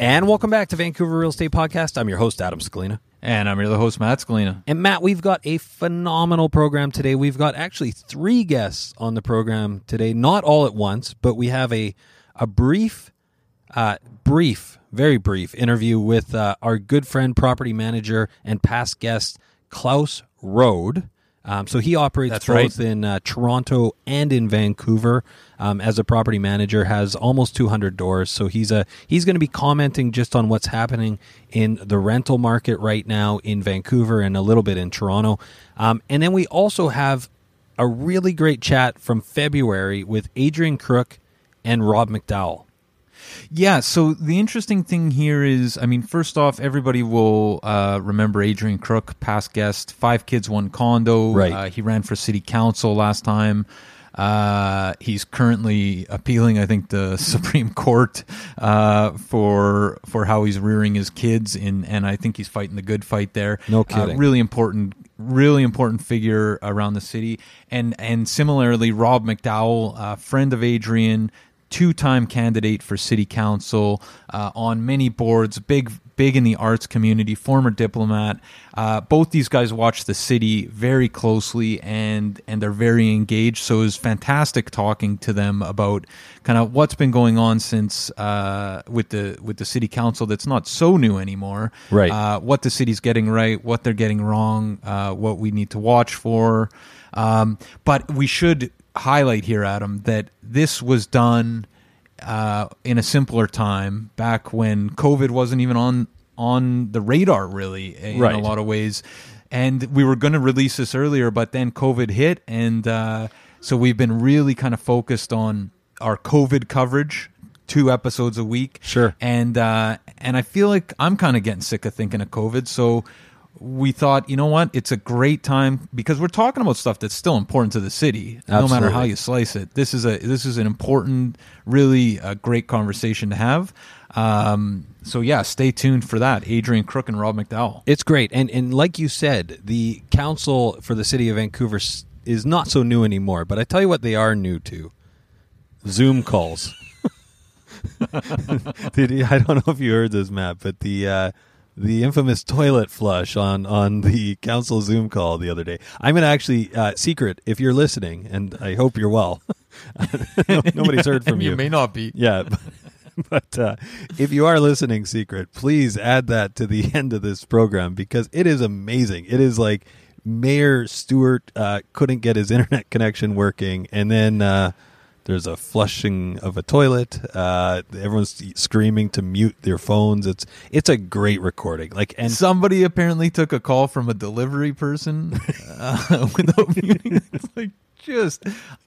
And welcome back to Vancouver Real Estate Podcast. I'm your host, Adam Scalina. And I'm your other host, Matt Scalina. And Matt, we've got a phenomenal program today. We've got actually three guests on the program today, not all at once, but we have a a brief, uh, brief, very brief interview with uh, our good friend, property manager, and past guest Klaus Rode. Um, so he operates That's both right. in uh, Toronto and in Vancouver um, as a property manager. Has almost 200 doors. So he's a he's going to be commenting just on what's happening in the rental market right now in Vancouver and a little bit in Toronto. Um, and then we also have a really great chat from February with Adrian Crook and Rob McDowell. Yeah, so the interesting thing here is, I mean, first off, everybody will uh, remember Adrian Crook, past guest, five kids, one condo. Right. Uh, he ran for city council last time. Uh, he's currently appealing, I think, the Supreme Court uh, for for how he's rearing his kids, in, and I think he's fighting the good fight there. No Uh, kidding. really important, really important figure around the city, and and similarly, Rob McDowell, uh, friend of Adrian, two-time candidate for city council uh, on many boards big big in the arts community former diplomat. Uh, both these guys watch the city very closely and and they're very engaged. So it was fantastic talking to them about kind of what's been going on since uh, with the with the city council that's not so new anymore. Right. uh, what the city's getting right what they're getting wrong uh, what we need to watch for. Um, but we should highlight here, Adam, that this was done uh, in a simpler time, back when COVID wasn't even on on the radar, really, in Right. a lot of ways. And we were going to release this earlier, but then COVID hit, and uh, so we've been really kind of focused on our COVID coverage, two episodes a week. Sure. And uh, and I feel like I'm kind of getting sick of thinking of COVID, so we thought, you know what, it's a great time because we're talking about stuff that's still important to the city, no matter how you slice it. This is a this is an important, really a great conversation to have. Um, so yeah, stay tuned for that. Adrian Crook and Rob McDowell. It's great, and and like you said, the council for the city of Vancouver is not so new anymore. But I tell you what, they are new to Zoom calls. Did I don't know if you heard this, Matt, but the uh, the infamous toilet flush on on the council Zoom call the other day. I'm going to actually uh, secret if you're listening, and I hope you're well. Nobody's heard from you. you may not be. Yeah. But uh, if you are listening, Secret, please add that to the end of this program because it is amazing. It is like Mayor Stewart uh, couldn't get his internet connection working, and then uh, there's a flushing of a toilet. Uh, everyone's screaming to mute their phones. It's it's a great recording. Like and somebody apparently took a call from a delivery person uh, without muting. It's like just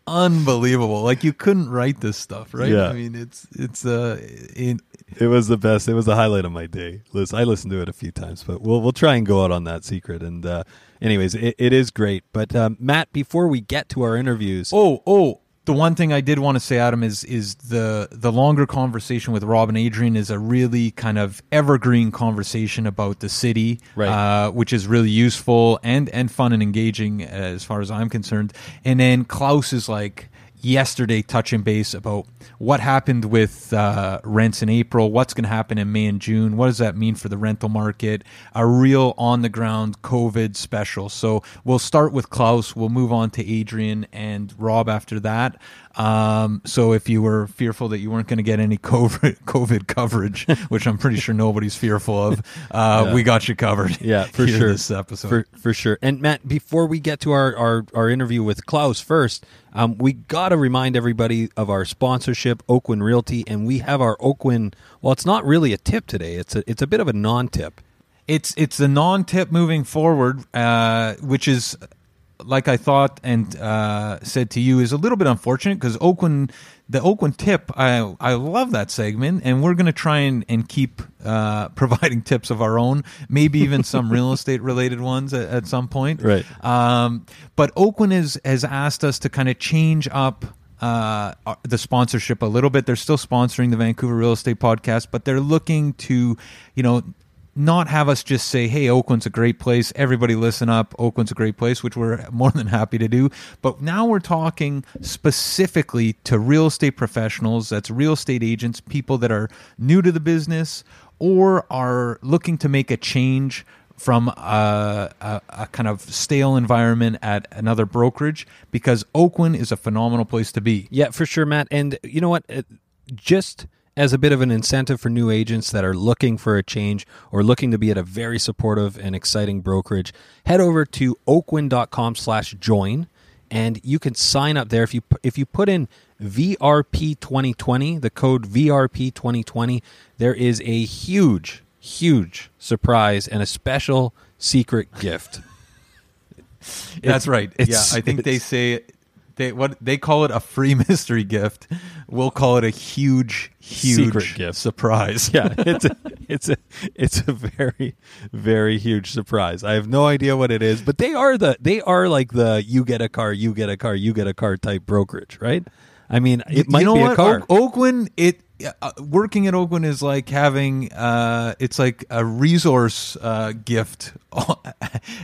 unbelievable. Like you couldn't write this stuff, right? Yeah. I mean, it's it's uh, in, It was the best. It was the highlight of my day. Listen, I listened to it a few times, but we'll we'll try and go out on that secret. And uh, anyways, it, it is great. But um, Matt, before we get to our interviews, Oh, oh, the one thing I did want to say, Adam, is is the the longer conversation with Rob and Adrian is a really kind of evergreen conversation about the city, Right. Uh, which is really useful and and fun and engaging as far as I'm concerned. And then Klaus is like yesterday touching base about what happened with uh, rents in April, what's going to happen in May and June, what does that mean for the rental market, a real on the ground COVID special. So we'll start with Klaus, we'll move on to Adrian and Rob after that. Um, so if you were fearful that you weren't going to get any COVID, COVID coverage, which I'm pretty sure nobody's fearful of, uh, Yeah. we got you covered. Yeah, for sure. This episode. for for sure. And Matt, before we get to our our, our interview with Klaus, first, um, we got to remind everybody of our sponsorship, Oakwyn Realty, and we have our Oakwyn. Well, it's not really a tip today. It's a it's a bit of a non-tip. It's it's the non-tip moving forward, uh, which is like I thought and uh, said to you is a little bit unfortunate because Oakwyn, the Oakwyn tip, I I love that segment, and we're gonna try and and keep uh, providing tips of our own, maybe even some real estate related ones at, at some point. Right. Um, but Oakwyn is, has asked us to kind of change up uh, the sponsorship a little bit. They're still sponsoring the Vancouver Real Estate Podcast, but they're looking to, you know, not have us just say, "Hey, Oakwyn's a great place. Everybody, listen up. Oakwyn's a great place," which we're more than happy to do. But now we're talking specifically to real estate professionals. That's real estate agents, people that are new to the business or are looking to make a change from a, a, a kind of stale environment at another brokerage because Oakwyn is a phenomenal place to be. Yeah, for sure, Matt. And you know what? Just as a bit of an incentive for new agents that are looking for a change or looking to be at a very supportive and exciting brokerage, head over to oakwyn.com slash join and you can sign up there if you if you put in VRP 2020, the code VRP 2020, there is a huge huge surprise and a special secret gift. That's right. Yeah, I think they say they what they call it a free mystery gift. We'll call it a huge, huge Secret gift. surprise. yeah, it's a, it's a it's a very very huge surprise. I have no idea what it is, but they are the they are like the you get a car, you get a car, you get a car type brokerage, right? I mean, it might you know be what? a car. Oak, Oakwyn, it uh, working at Oakwyn is like having uh, it's like a resource uh, gift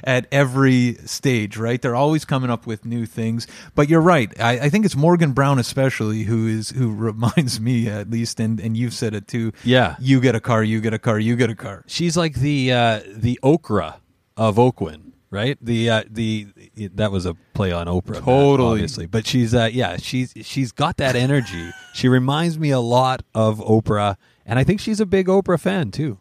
at every stage, right? They're always coming up with new things. But you're right. I, I think it's Morgan Brown especially who is who reminds me at least, and and you've said it too. Yeah. you get a car, you get a car, you get a car. She's like the uh, the okra of Oakwyn, right? The uh, the that was a play on Oprah, Matt, Totally. obviously. But she's uh, yeah, she's she's got that energy. she reminds me a lot of Oprah, and I think she's a big Oprah fan too.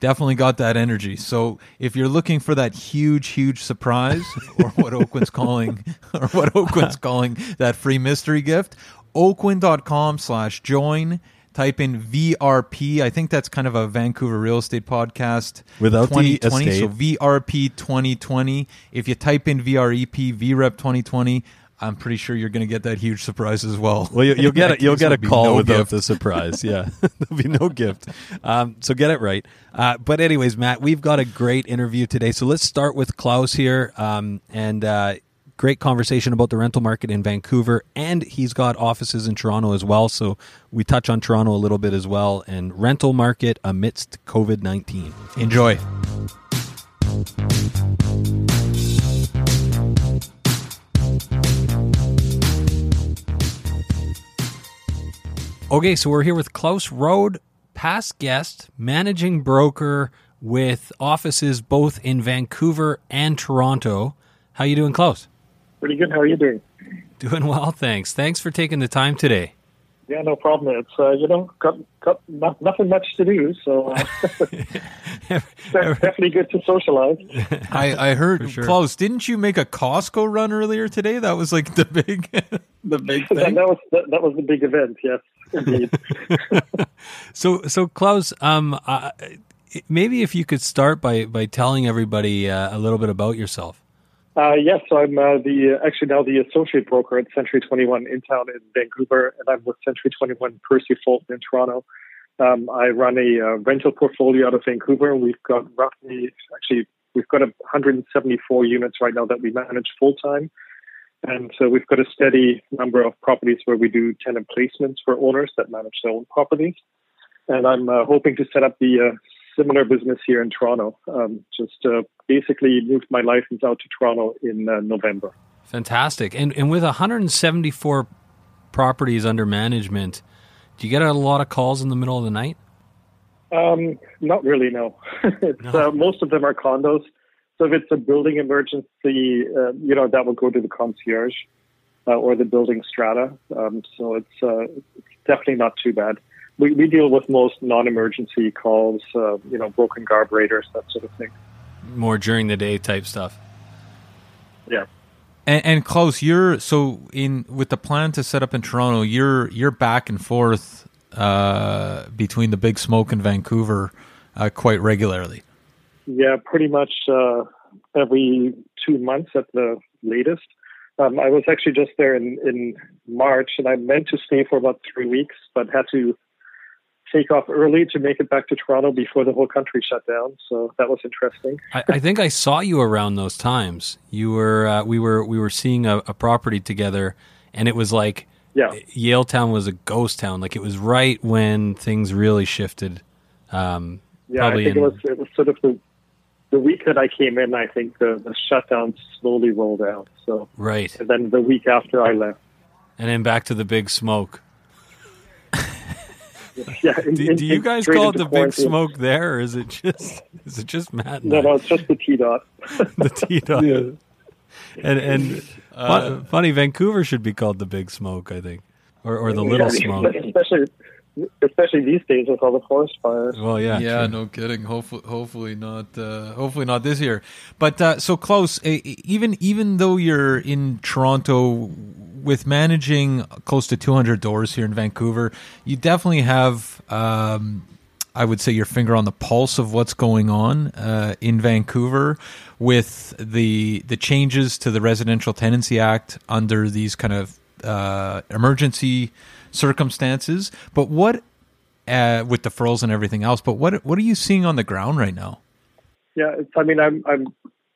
Definitely got that energy. So if you're looking for that huge, huge surprise, or what Oakwyn's calling, or what Oakwyn's calling that free mystery gift, oakwyn.com slash join. Type in VRP. I think that's kind of a Vancouver real estate podcast. Without the 2020. estate. So VRP 2020. If you type in VREP, VREP 2020, I'm pretty sure you're going to get that huge surprise as well. Well, you, you'll get it. You'll get a call no without gift. the surprise. Yeah, there'll be no gift. Um, so get it right. Uh, but anyways, Matt, we've got a great interview today. So let's start with Klaus here, um, and uh, great conversation about the rental market in Vancouver, and he's got offices in Toronto as well. So we touch on Toronto a little bit as well, and rental market amidst COVID nineteen. Enjoy. Okay, so we're here with Klaus Rode, past guest, managing broker with offices both in Vancouver and Toronto. How you doing, Klaus? Pretty good. How are you doing? Doing well, thanks. Thanks for taking the time today. Yeah, no problem. It's uh, you know got got not, nothing much to do, so uh, definitely good to socialize. I, I heard sure. Klaus. Didn't you make a Costco run earlier today? That was like the big, the big That, thing. that was that, that was the big event. Yes, indeed. So, so Klaus, um, uh, maybe if you could start by by telling everybody uh, a little bit about yourself. Uh, yes, I'm uh, the actually now the associate broker at Century 21 in town in Vancouver, and I'm with Century 21 Percy Fulton in Toronto. Um, I run a uh, rental portfolio out of Vancouver. And we've got roughly, actually, we've got 174 units right now that we manage full time. And so we've got a steady number of properties where we do tenant placements for owners that manage their own properties. And I'm uh, hoping to set up the uh, similar business here in Toronto. Um, just uh, basically moved my license out to Toronto in uh, November. Fantastic. And and with 174 properties under management, do you get a lot of calls in the middle of the night? Um, not really, no. it's, No. Uh, most of them are condos. So if it's a building emergency, uh, you know, that will go to the concierge uh, or the building strata. Um, so it's, uh, it's definitely not too bad. We, we deal with most non-emergency calls, uh, you know, broken garburators, that sort of thing. More during the day type stuff. Yeah. And, and Klaus, you're so in with the plan to set up in Toronto. You're you're back and forth uh, between the Big Smoke and Vancouver uh, quite regularly. Yeah, pretty much uh, every two months at the latest. Um, I was actually just there in, in March, and I meant to stay for about three weeks, but had to take off early to make it back to Toronto before the whole country shut down. So that was interesting. I, I think I saw you around those times. You were uh, we were we were seeing a, a property together, and it was like Yeah, Yaletown was a ghost town. Like it was right when things really shifted. Um, yeah. I think in- it was it was sort of the the week that I came in. I think the, the shutdown slowly rolled out. So right, and then the week after I left. and then back to the big smoke. Yeah. in- Do, in- do you guys call it into the big smoke there, or is it just is it just Matt? And No, I? no, it's just the T dot. the T dot. And and uh, fun- funny, Vancouver should be called the big smoke, I think, or or the little Yeah, smoke. especially especially these days with all the forest fires. Well, yeah, yeah, true. no kidding. Hopefully, hopefully not. Uh, hopefully not this year. But uh, so Klaus. uh, Even even though you're in Toronto, with managing close to 200 doors here in Vancouver, you definitely have. Um, I would say your finger on the pulse of what's going on uh, in Vancouver with the the changes to the Residential Tenancy Act under these kind of uh, emergency circumstances. But what uh, with deferrals and everything else. But what what are you seeing on the ground right now? Yeah, I mean, I'm I'm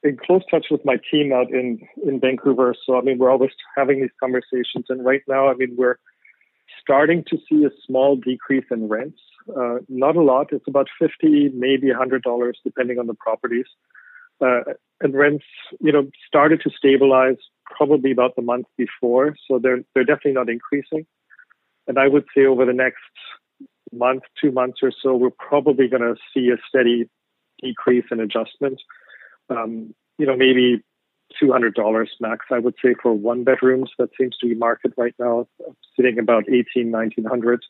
in close touch with my team out in in Vancouver. So I mean, we're always having these conversations, and right now, I mean, we're starting to see a small decrease in rents. Uh, not a lot. It's about fifty, maybe hundred dollars, depending on the properties. Uh, and rents, you know, started to stabilize probably about the month before, so they're they're definitely not increasing. And I would say over the next month, two months or so, we're probably going to see a steady decrease in adjustment. Um, you know, maybe two hundred dollars max. I would say for one bedrooms that seems to be market right now, sitting about eighteen, nineteen hundred.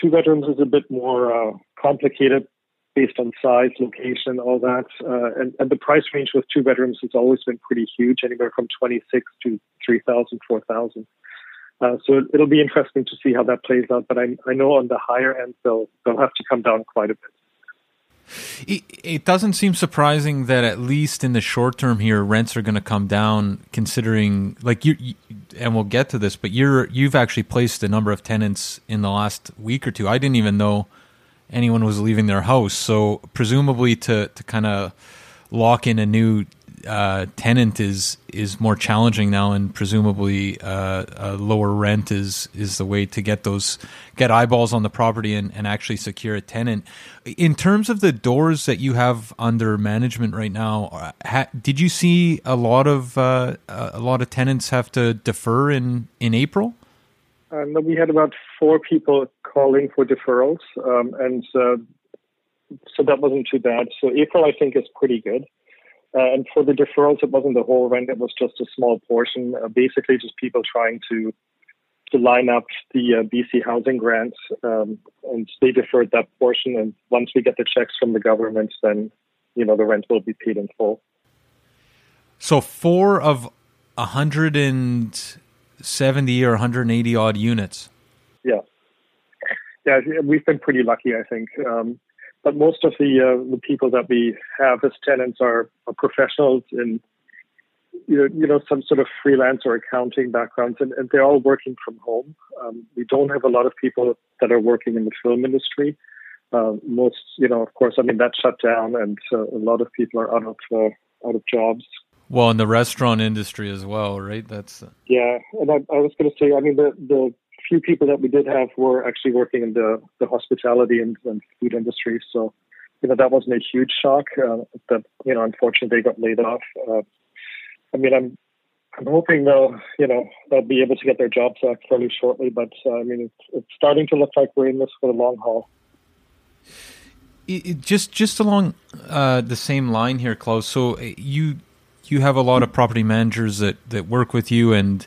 Two bedrooms is a bit more uh, complicated based on size, location, all that. Uh, and, and the price range with two bedrooms has always been pretty huge, anywhere from twenty six to three thousand, four thousand. Uh, so it'll be interesting to see how that plays out. But I, I know on the higher end, they'll they'll have to come down quite a bit. It, it doesn't seem surprising that at least in the short term here, rents are going to come down. Considering, like you, you, and we'll get to this, but you're you've actually placed a number of tenants in the last week or two. I didn't even know anyone was leaving their house. So presumably, to to kind of lock in a new uh, tenant is is more challenging now, and presumably uh, lower rent is is the way to get those get eyeballs on the property and, and actually secure a tenant. In terms of the doors that you have under management right now, uh, ha, did you see a lot of uh, a lot of tenants have to defer in in April? And we had about four people calling for deferrals, um, and uh, so that wasn't too bad. So April, I think, is pretty good. Uh, and for the deferrals, it wasn't the whole rent; it was just a small portion. Uh, basically, just people trying to to line up the uh, BC housing grants, um, and they deferred that portion. And once we get the checks from the government, then you know the rent will be paid in full. So four of a hundred and seventy or one hundred and eighty odd units. Yeah, yeah, we've been pretty lucky, I think. Um, but most of the uh, the people that we have as tenants are, are professionals in you know, you know, some sort of freelance or accounting backgrounds, and, and they're all working from home. Um, we don't have a lot of people that are working in the film industry. Uh, most, you know, of course, I mean that shut down, and uh, a lot of people are out of uh, out of jobs. Well, in the restaurant industry as well, right? That's uh, yeah. And I, I was going to say, I mean, the the few people that we did have were actually working in the the hospitality and, and food industry, so you know that wasn't a huge shock. Uh, that you know, unfortunately, they got laid off. Uh, I mean, I'm I'm hoping they'll you know they'll be able to get their jobs back fairly shortly. But uh, I mean, it's, it's starting to look like we're in this for the long haul. It, just just along uh, the same line here, Klaus. So uh, you you have a lot of property managers that, that work with you, and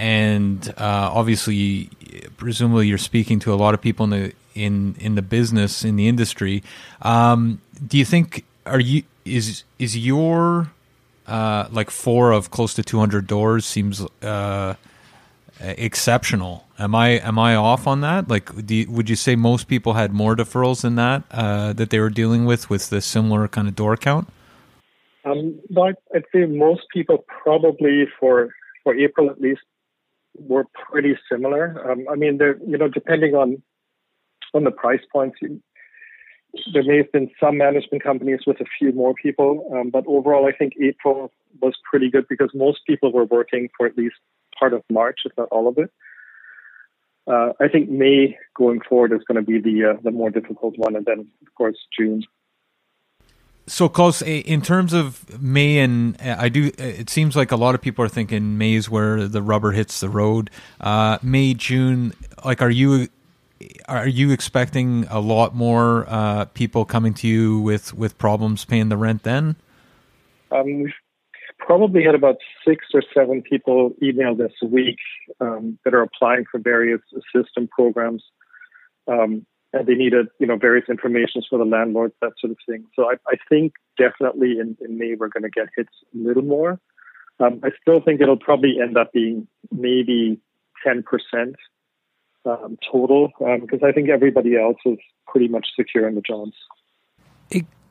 and uh, obviously, presumably, you're speaking to a lot of people in the in in the business in the industry. Um, do you think are you is is your uh, like four of close to 200 doors seems uh, exceptional. Am I am I off on that? Like, you, would you say most people had more deferrals than that uh, that they were dealing with with the similar kind of door count? Um, but I'd say most people probably for for April at least were pretty similar. Um, I mean, they're you know depending on on the price points, you, there may have been some management companies with a few more people, um, but overall, I think April was pretty good because most people were working for at least part of March, if not all of it. Uh, I think May going forward is going to be the uh, the more difficult one, and then of course June. So Klaus in terms of May, and I do. It seems like a lot of people are thinking May is where the rubber hits the road. Uh, May, June, like, are you are you expecting a lot more uh, people coming to you with, with problems paying the rent then? Um, we've probably had about six or seven people email this week um, that are applying for various system programs. Um, and they needed, you know, various informations for the landlords, that sort of thing. So I, I think definitely in, in May we're going to get hits a little more. Um, I still think it'll probably end up being maybe 10% um, total because um, I think everybody else is pretty much secure in the jobs.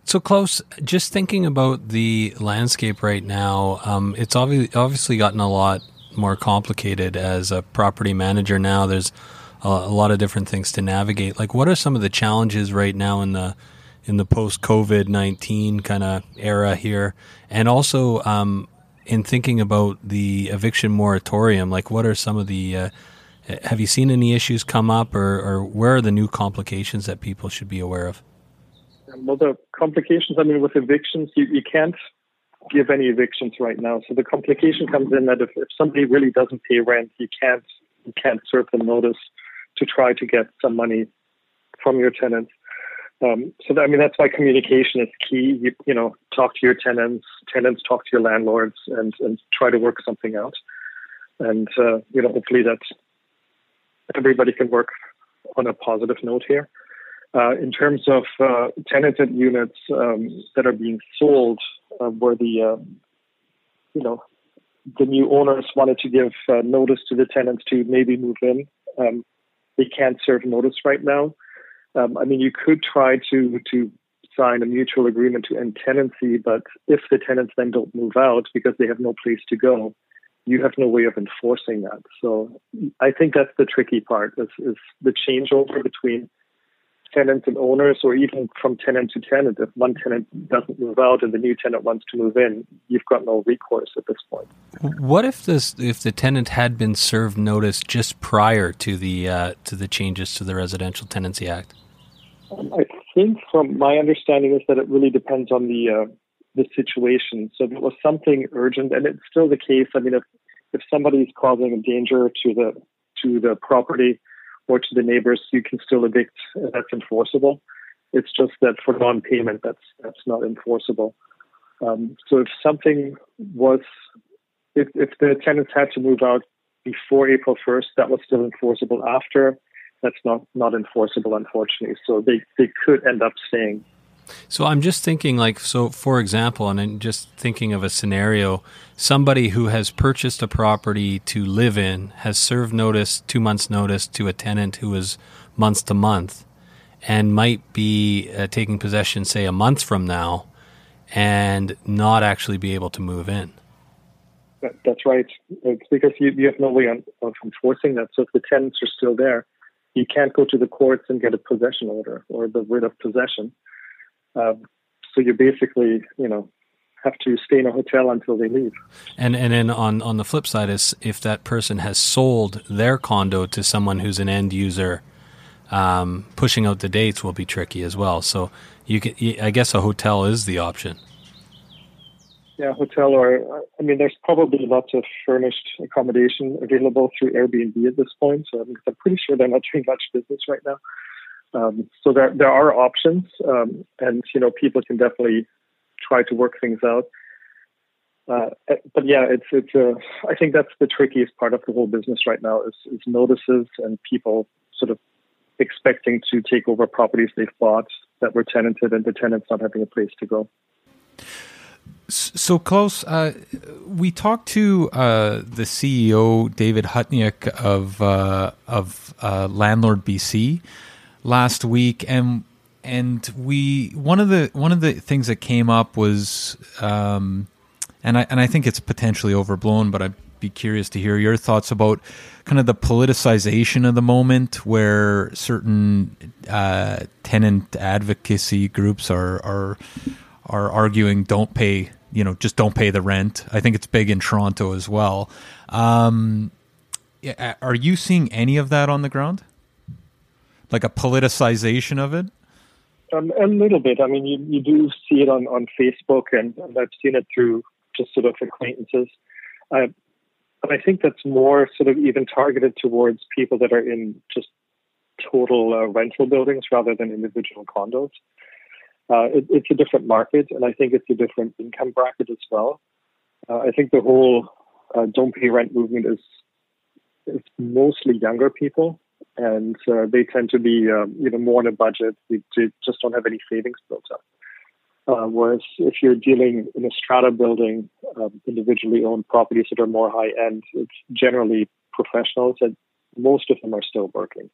So Klaus, just thinking about the landscape right now, um, it's obviously obviously gotten a lot more complicated as a property manager now. There's a, lot of different things to navigate. Like, what are some of the challenges right now in the in the post COVID nineteen kind of era here, and also um, in thinking about the eviction moratorium? Like, what are some of the uh, have you seen any issues come up, or, or where are the new complications that people should be aware of? Well, the complications, I mean, with evictions, you, you can't give any evictions right now. So the complication comes in that if, if somebody really doesn't pay rent, you can't you can't serve them notice to try to get some money from your tenants. Um, so that, I mean that's why communication is key. You, you know, talk to your tenants, tenants talk to your landlords, and and try to work something out. And uh, you know, hopefully that everybody can work on a positive note here. Uh, in terms of uh, tenanted units um, that are being sold, uh, where the um, you know the new owners wanted to give uh, notice to the tenants to maybe move in, um, they can't serve notice right now. Um, I mean, you could try to to sign a mutual agreement to end tenancy, but if the tenants then don't move out because they have no place to go, you have no way of enforcing that. So I think that's the tricky part is, is the changeover between tenants and owners or even from tenant to tenant. If one tenant doesn't move out and the new tenant wants to move in, you've got no recourse at this point. What if this if the tenant had been served notice just prior to the uh, to the changes to the Residential Tenancy Act? Um, I think from my understanding is that it really depends on the uh, the situation. So if it was something urgent, and it's still the case. I mean, if if somebody's causing a danger to the to the property or to the neighbors, you can still evict. That's enforceable. It's just that for non-payment, that's that's not enforceable. Um, so if something was, if, if the tenants had to move out before April 1st, that was still enforceable after. That's not, not enforceable, unfortunately. So they, they could end up staying. So I'm just thinking, like, so for example, and I'm just thinking of a scenario somebody who has purchased a property to live in has served notice, two months' notice to a tenant who is month to month and might be uh, taking possession, say, a month from now and not actually be able to move in. That, that's right. It's because you, you have no way of enforcing that. So if the tenants are still there, you can't go to the courts and get a possession order or the writ of possession. Um, so you basically, you know, have to stay in a hotel until they leave. And and then on on the flip side is if that person has sold their condo to someone who's an end user, um, pushing out the dates will be tricky as well. So you can, I guess, a hotel is the option. Yeah, hotel or I mean, there's probably lots of furnished accommodation available through Airbnb at this point. So I'm, I'm pretty sure they're not doing much business right now. Um, so there there are options, um, and you know people can definitely try to work things out. Uh, but yeah, it's it's. Uh, I think that's the trickiest part of the whole business right now is, is notices and people sort of expecting to take over properties they've bought that were tenanted and the tenants not having a place to go. So, Klaus, uh, we talked to uh, the CEO David Hutniak of uh, of uh, Landlord BC last week, and and we one of the one of the things that came up was, um, and I and I think it's potentially overblown, but I'd be curious to hear your thoughts about kind of the politicization of the moment, where certain uh, tenant advocacy groups are are are arguing don't pay you know just don't pay the rent. I think it's big in Toronto as well. Um, are you seeing any of that on the ground? Like a politicization of it? Um, a little bit. I mean, you, you do see it on, on Facebook, and, and I've seen it through just sort of acquaintances. Uh, but I think that's more sort of even targeted towards people that are in just total uh, rental buildings rather than individual condos. Uh, it, it's a different market, and I think it's a different income bracket as well. Uh, I think the whole uh, don't pay rent movement is is mostly younger people and uh, they tend to be um, you know more on a budget. They, just don't have any savings built up. Uh, whereas if you're dealing in a strata building, um, individually owned properties that are more high end, it's generally professionals, and most of them are still working.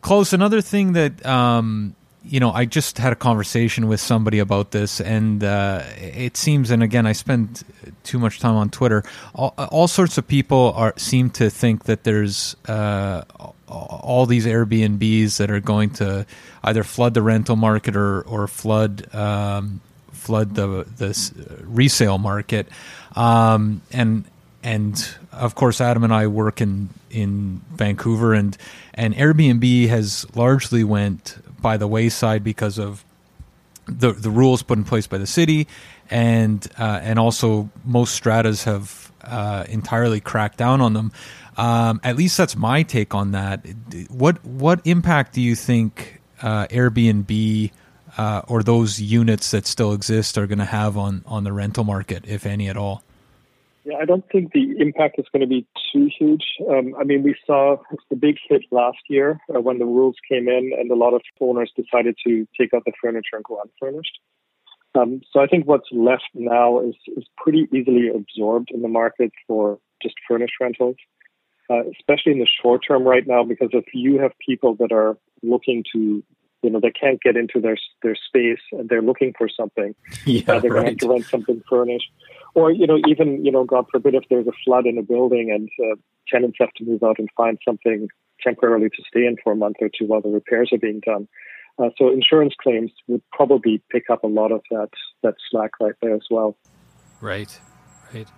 Klaus. Another thing that um, you know, I just had a conversation with somebody about this, and uh, it seems, and again, I spend too much time on Twitter. All, all sorts of people are seem to think that there's uh, all these Airbnbs that are going to either flood the rental market or or flood um, flood the the resale market, um, and and of course, Adam and I work in in Vancouver, and and Airbnb has largely went by the wayside because of the the rules put in place by the city, and uh, and also most stratas have uh, entirely cracked down on them. Um, at least that's my take on that. What what impact do you think uh, Airbnb uh, or those units that still exist are going to have on on the rental market, if any at all? Yeah, I don't think the impact is going to be too huge. Um, I mean, we saw the big hit last year uh, when the rules came in, and a lot of owners decided to take out the furniture and go unfurnished. Um, so I think what's left now is, is pretty easily absorbed in the market for just furnished rentals, uh, especially in the short term right now, because if you have people that are looking to you know they can't get into their their space and they're looking for something. Yeah, uh, they're right. going to have to rent something furnished or you know even you know god forbid if there's a flood in a building and uh, tenants have to move out and find something temporarily to stay in for a month or two while the repairs are being done. Uh, so insurance claims would probably pick up a lot of that that slack right there as well. Right. Right.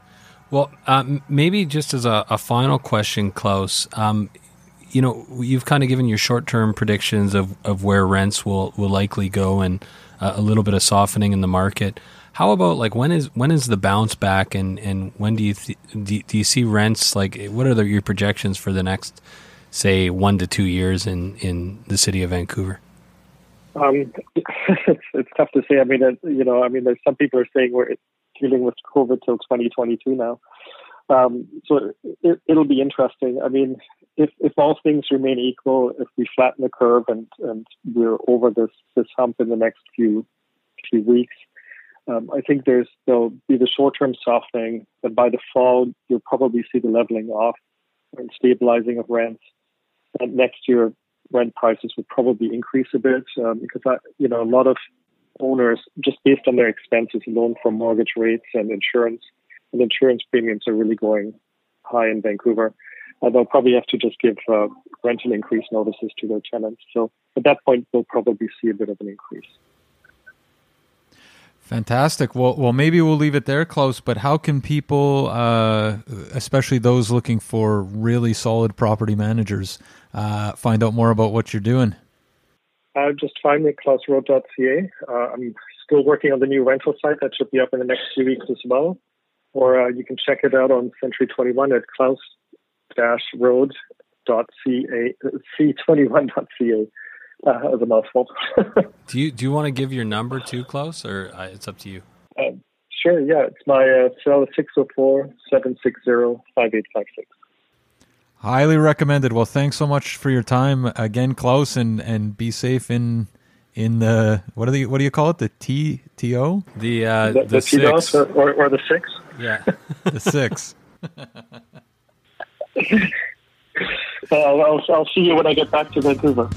Well um, maybe just as a, a final question klaus um, you know you've kind of given your short-term predictions of, of where rents will, will likely go and uh, a little bit of softening in the market how about like when is when is the bounce back and, and when do you th- do, do, you see rents like what are the, your projections for the next say one to two years in, in the city of Vancouver? Um, it's, tough to say. I mean, you know, I mean, there's some people are saying we're dealing with COVID till 2022 now. Um, so it, will be interesting. I mean, if, if all things remain equal, if we flatten the curve and, and we're over this, this hump in the next few few weeks, um, I think there's there'll be the short term softening, but by the fall you'll probably see the leveling off and stabilizing of rents. And next year, rent prices would probably increase a bit um, because I, you know a lot of owners just based on their expenses alone for mortgage rates and insurance and insurance premiums are really going high in Vancouver. Uh, they'll probably have to just give uh, rental increase notices to their tenants. So at that point, we'll probably see a bit of an increase. Fantastic. Well, well, maybe we'll leave it there, Klaus. But how can people, uh, especially those looking for really solid property managers, uh, find out more about what you're doing? Uh, just find me at klausroth.ca. Uh, I'm still working on the new rental site that should be up in the next few weeks as well. Or uh, you can check it out on Century 21 at klaus-road.ca, c21.ca uh, as a mouthful. do you do you want to give your number too, Klaus, or uh, it's up to you? Um, sure. Yeah, it's my uh, cell 604-760-5856. Highly recommended. Well, thanks so much for your time again, Klaus, and and be safe in in the what do they what do you call it the T T O the uh, the, the, the six or, or, or, the six yeah the six. I'll, I'll, I'll see you when I get back to Vancouver.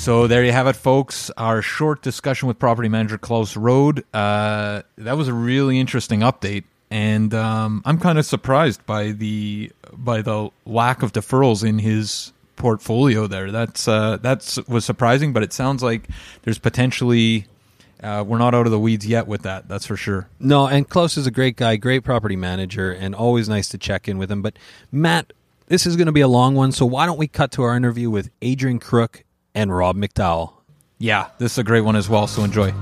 So there you have it, folks. Our short discussion with property manager Klaus Roed. Uh, that was a really interesting update, and um, I'm kind of surprised by the by the lack of deferrals in his portfolio. There, that's uh, that's was surprising, but it sounds like there's potentially. Uh, we're not out of the weeds yet with that. That's for sure. No, and Klaus is a great guy, great property manager, and always nice to check in with him. But Matt, this is going to be a long one, so why don't we cut to our interview with Adrian Crook and Rob McDowell. Yeah, this is a great one as well, so enjoy.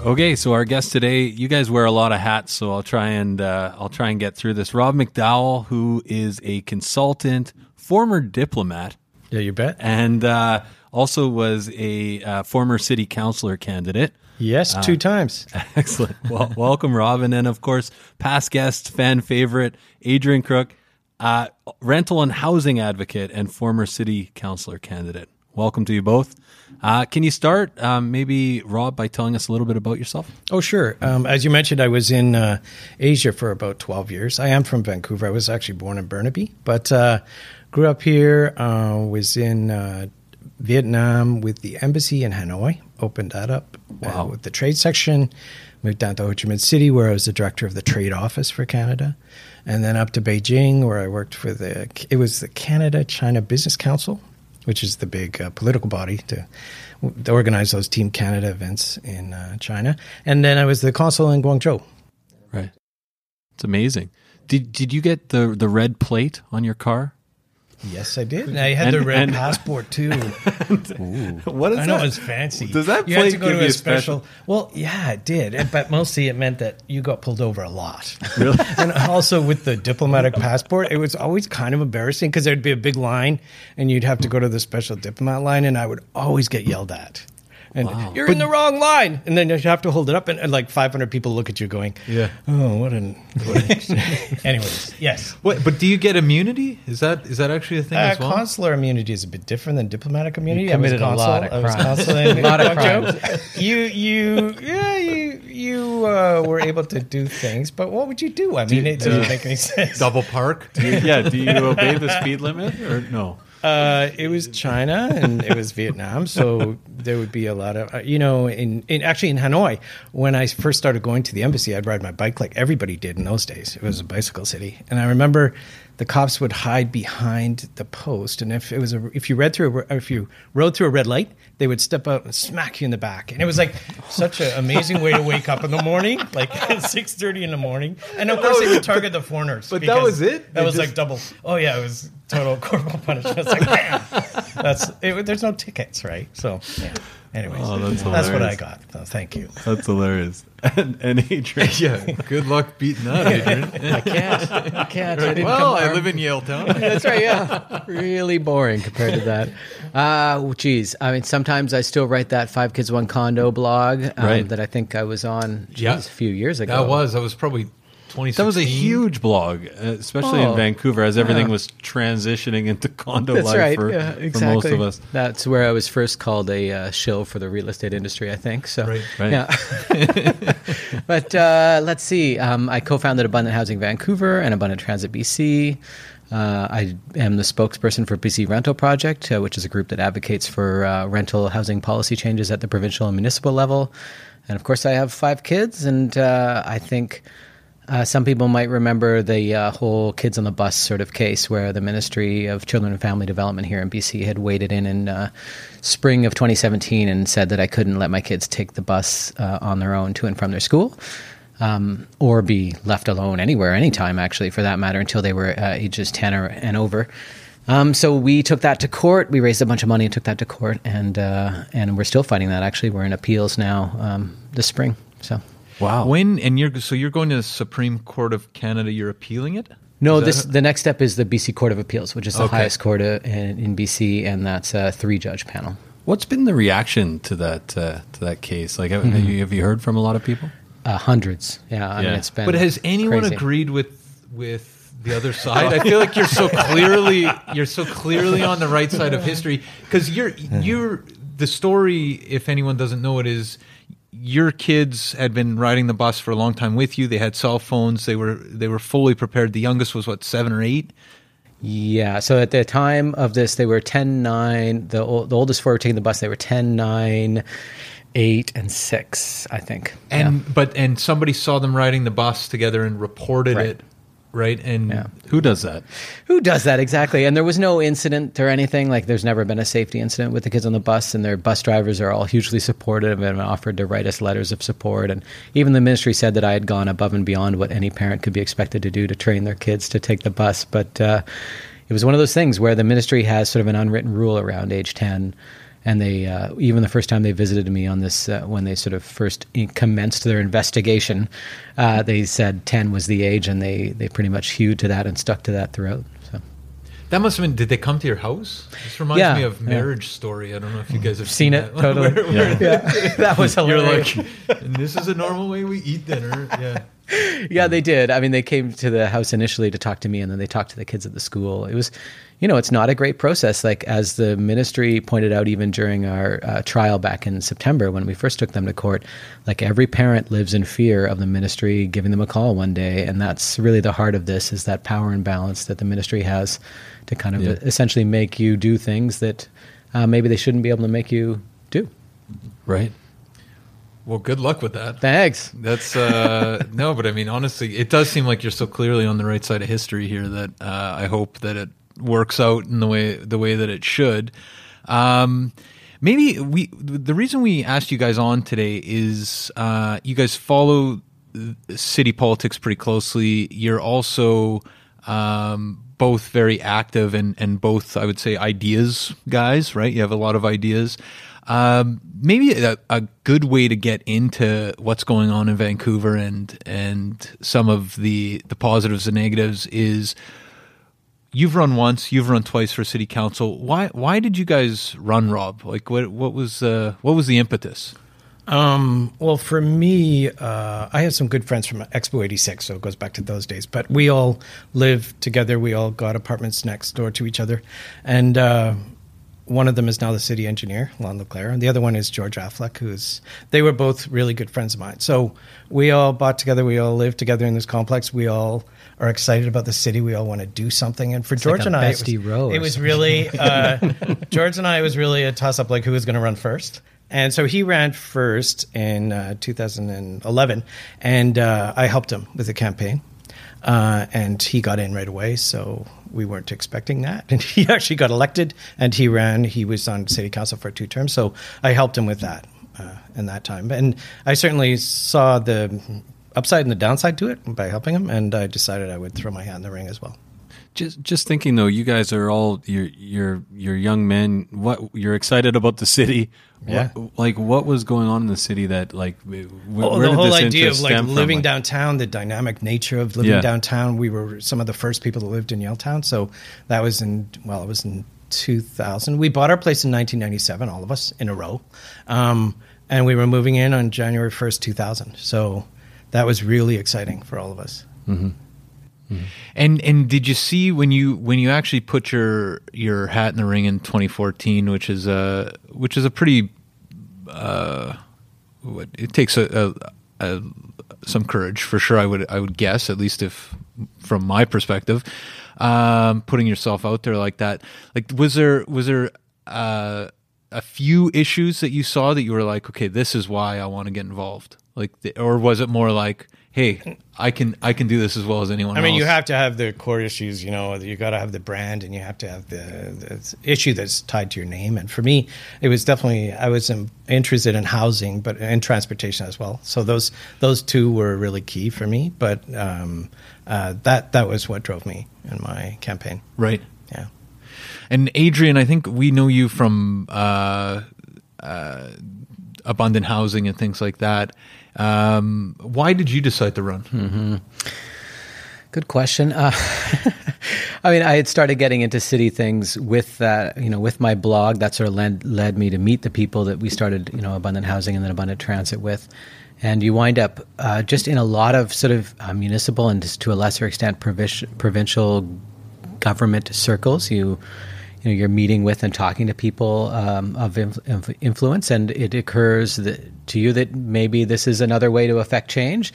Okay, so our guest today, you guys wear a lot of hats, so I'll try and uh, I'll try and get through this. Rob McDowell, who is a consultant, former diplomat, yeah, you bet, and uh, also was a uh, former city councilor candidate. Yes, two uh, times. Excellent. Well, welcome, Robin, and then of course, past guest, fan favorite, Adrian Crook, uh, rental and housing advocate, and former city councilor candidate. Welcome to you both. Uh, can you start, um, maybe, Rob, by telling us a little bit about yourself? Oh, sure. Um, as you mentioned, I was in uh, Asia for about 12 years. I am from Vancouver. I was actually born in Burnaby, but uh, grew up here, uh, was in uh, Vietnam with the embassy in Hanoi, opened that up uh, wow. uh, with the trade section. Moved down to Ho Chi Minh City, where I was the director of the trade office for Canada, and then up to Beijing, where I worked for the it was the Canada China Business Council, which is the big uh, political body to, to, organize those Team Canada events in uh, China. And then I was the consul in Guangzhou. Right, it's amazing. Did did you get the the red plate on your car? Yes, I did. And I had and, the red and, passport too. what is I that? know it was fancy. Does that you had to go to a special, special? Well, yeah, it did. But mostly it meant that you got pulled over a lot. Really? and also with the diplomatic passport, it was always kind of embarrassing because there'd be a big line, and you'd have to go to the special diplomat line, and I would always get yelled at and wow. you're but, in the wrong line, and then you have to hold it up, and, and, like 500 people look at you, going, "Yeah, oh, what an." What an Anyways, yes. What, but do you get immunity? Is that is that actually a thing uh, as well? Consular immunity is a bit different than diplomatic immunity. You committed I was consul, a lot of crimes. a lot of crimes. You you yeah you you uh, were able to do things, but what would you do? I mean, do, it doesn't uh, make any sense. Double park? Do you, yeah. Do you obey the speed limit or no? Uh, it was China and it was Vietnam, so there would be a lot of uh, you know in, in actually in Hanoi when I first started going to the embassy, I'd ride my bike like everybody did in those days. It was a bicycle city, and I remember the cops would hide behind the post, and if it was a, if you read through a, if you rode through a red light, they would step out and smack you in the back, and it was like such an amazing way to wake up in the morning, like at six thirty in the morning, and of course they would target the foreigners. But that was it. That was just... like double. Oh yeah, it was total corporal punishment. It's like bam. that's it, there's no tickets, right? So yeah. Anyways, Oh, that's that's, what I got. So thank you. That's hilarious. And, and Adrian, Yeah, good luck beating that, Adrian. I can't. I can't. I didn't well, come I live in Yaletown. That's right. Yeah, really boring compared to that. Uh, geez, I mean, sometimes I still write that five kids one condo blog um, Right. that I think I was on geez, Yeah. a few years ago. That was I was probably 2016. That was a huge blog, uh, especially Oh, in Vancouver, as everything yeah. was transitioning into condo That's life right. for, yeah, for most of us. That's where I was first called a uh, shill for the real estate industry. I think so. Right. Right. Yeah. but uh, let's see. Um, I co-founded Abundant Housing Vancouver and Abundant Transit BC. Uh, I am the spokesperson for BC Rental Project, uh, which is a group that advocates for uh, rental housing policy changes at the provincial and municipal level. And of course, I have five kids, and uh, I think uh, some people might remember the uh, whole kids on the bus sort of case where the Ministry of Children and Family Development here in BC had waded in in uh, spring of 2017 and said that I couldn't let my kids take the bus uh, on their own to and from their school. Um, or be left alone anywhere, anytime, actually, for that matter, until they were uh, ages 10 or, and over. Um, so we took that to court. We raised a bunch of money and took that to court, and uh, and we're still fighting that. Actually, we're in appeals now um, this spring. So Wow. When and you're so you're going to the Supreme Court of Canada. You're appealing it. No, this it? the next step is the BC Court of Appeals, which is the Okay. highest court uh, in, in BC, and that's a three judge panel. What's been the reaction to that uh, to that case? Like, have, Mm-hmm. have you, have you heard from a lot of people? Uh, hundreds, yeah. I mean, Yeah. it's been. But has anyone crazy. agreed with with the other side? I feel like you're so clearly you're so clearly on the right side of history because you're you're the story. If anyone doesn't know it, is your kids had been riding the bus for a long time with you. They had cell phones. They were they were fully prepared. The youngest was what seven or eight. Yeah. So at the time of this, they were 10, 9. The, the oldest four were taking the bus. They were 10, 9, 8, and 6, I think. And but and somebody saw them riding the bus together and reported Right. it, right? And Yeah. Who does that? Who does that exactly? And there was no incident or anything. Like, there's never been a safety incident with the kids on the bus, and their bus drivers are all hugely supportive and offered to write us letters of support. And even the ministry said that I had gone above and beyond what any parent could be expected to do to train their kids to take the bus. But uh, it was one of those things where the ministry has sort of an unwritten rule around age 10. And they, uh, even the first time they visited me on this, uh, when they sort of first in- commenced their investigation, uh, they said 10 was the age, and they, they pretty much hewed to that and stuck to that throughout. So. That must have been. Did they come to your house? This reminds Yeah, me of yeah. Marriage Story. I don't know if you guys have Seen it, that. totally. Where- where Yeah, that was You're hilarious. like, and this is a normal way we eat dinner. Yeah. yeah, they did. I mean, they came to the house initially to talk to me, and then they talked to the kids at the school. It was, you know, it's not a great process. Like as the ministry pointed out, even during our uh, trial back in September when we first took them to court, like every parent lives in fear of the ministry giving them a call one day, and that's really the heart of this: is that power imbalance that the ministry has to kind of Yeah. essentially make you do things that uh, maybe they shouldn't be able to make you do. Right. Well, good luck with that. Thanks. That's uh no, but I mean, honestly, it does seem like you're so clearly on the right side of history here that uh, I hope that it works out in the way the way that it should. Um, maybe we the reason we asked you guys on today is uh, you guys follow city politics pretty closely. You're also um, both very active and and both I would say ideas guys, right? You have a lot of ideas. Um, maybe a, a good way to get into what's going on in Vancouver and and some of the the positives and negatives is you've run once, you've run twice for city council. Why why did you guys run, Rob? Like what what was uh, what was the impetus? Um, well, for me, uh, I have some good friends from Expo 86, so it goes back to those days. But we all live together. We all got apartments next door to each other. And uh, one of them is now the city engineer, Lon LaClaire, and the other one is George Affleck, who's, they were both really good friends of mine. So we all bought together. We all live together in this complex. We all are excited about the city. We all want to do something. And for George like and I, it was, it was really, uh, George and I, was really a toss up like who was going to run first. And so he ran first in uh, 2011, and uh, I helped him with the campaign. Uh, and he got in right away, so we weren't expecting that. And he actually got elected, and he ran. He was on city council for two terms, so I helped him with that uh, in that time. And I certainly saw the upside and the downside to it by helping him, and I decided I would throw my hat in the ring as well. Just just thinking though, you guys are all you're you're you're young men. What you're excited about the city? Yeah. What, like what was going on in the city that like where, Oh, the whole idea of like from? living Like- downtown, the dynamic nature of living Yeah. downtown. We were some of the first people that lived in Yaletown, so that was in well, it was in 2000. We bought our place in 1997, all of us in a row, um, and we were moving in on January 1st, 2000. So that was really exciting for all of us. And and did you see when you when you actually put your your hat in the ring in 2014, which is a which is a pretty uh, what, it takes a, a, a some courage for sure. I would I would guess at least if from my perspective, um, putting yourself out there like that. Like was there was there uh, a few issues that you saw that you were like, okay, this is why I want to get involved. Like, the, or was it more like, hey, I can I can do this as well as anyone I mean, else? you have to have the core issues. You know, you got to have the brand, and you have to have the, the issue that's tied to your name. And for me, it was definitely I was um, interested in housing, but in transportation as well. So those those two were really key for me. But um, uh, that that was what drove me in my campaign. right. Yeah. And Adrian, I think we know you from uh, uh, abundant housing and things like that. Um, why did you decide to run? Good question. Uh, I mean, I had started getting into city things with that, you know, with my blog. That sort of led, led me to meet the people that we started, you know, Abundant Housing and then Abundant Transit with. And you wind up uh, just in a lot of sort of uh, municipal and just to a lesser extent provici- provincial government circles. You, you know, you're meeting with and talking to people um, of, inf- of influence, and it occurs that, to you that maybe this is another way to affect change.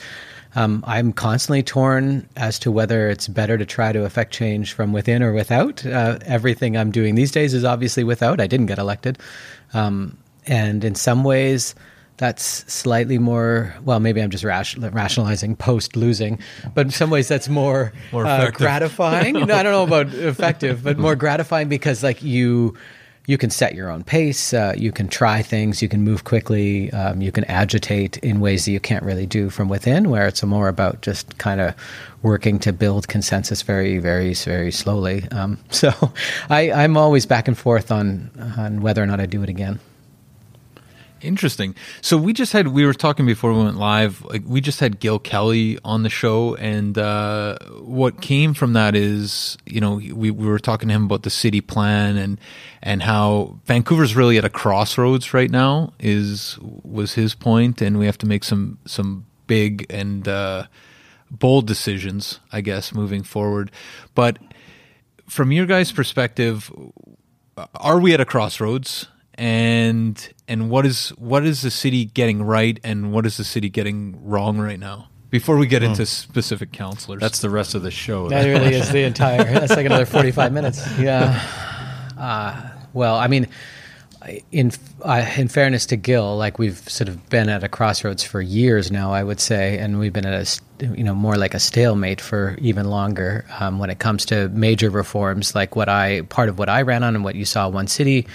Um, I'm constantly torn as to whether it's better to try to affect change from within or without. Uh, everything I'm doing these days is obviously without. I didn't get elected. Um, and in some ways, that's slightly more, well, maybe I'm just ration- rationalizing post losing, but in some ways that's more, More uh, gratifying. no, I don't know about effective, but more gratifying because like you, you can set your own pace. Uh, you can try things. You can move quickly. Um, you can agitate in ways that you can't really do from within, where it's more about just kind of working to build consensus very, very, very slowly. Um, so I, I'm always back and forth on on whether or not I do it again. Interesting. So we just had we were talking before we went live. Like we just had Gil Kelley on the show, and uh, what came from that is you know we, we were talking to him about the city plan and and how Vancouver's really at a crossroads right now. Is was his point, and we have to make some some big and uh, bold decisions, I guess, moving forward. But from your guys' perspective, are we at a crossroads? And and what is what is the city getting right, and what is the city getting wrong right now? Before we get into specific counselors, That's the rest of the show. That really is the entire. That's like another forty-five minutes. Yeah. Uh, well, I mean, in uh, in fairness to Gil, like we've sort of been at a crossroads for years now, I would say, and we've been at a you know more like a stalemate for even longer um, when it comes to major reforms. Like what I part of what I ran on and what you saw OneCity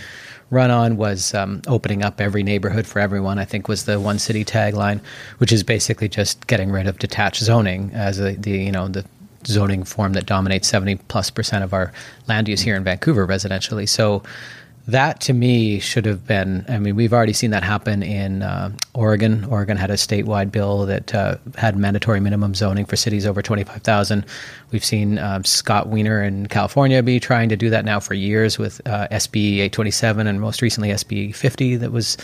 run on was um, opening up every neighborhood for everyone. I think was the OneCity tagline, which is basically just getting rid of detached zoning as a, the you know the zoning form that dominates 70 plus percent of our land use here in Vancouver residentially. So that to me should have been. I mean, we've already seen that happen in uh, Oregon. Oregon had a statewide bill that uh, had mandatory minimum zoning for cities over twenty five thousand. We've seen um, Scott Wiener in California be trying to do that now for years with uh, SB eight twenty seven and most recently SB fifty that was.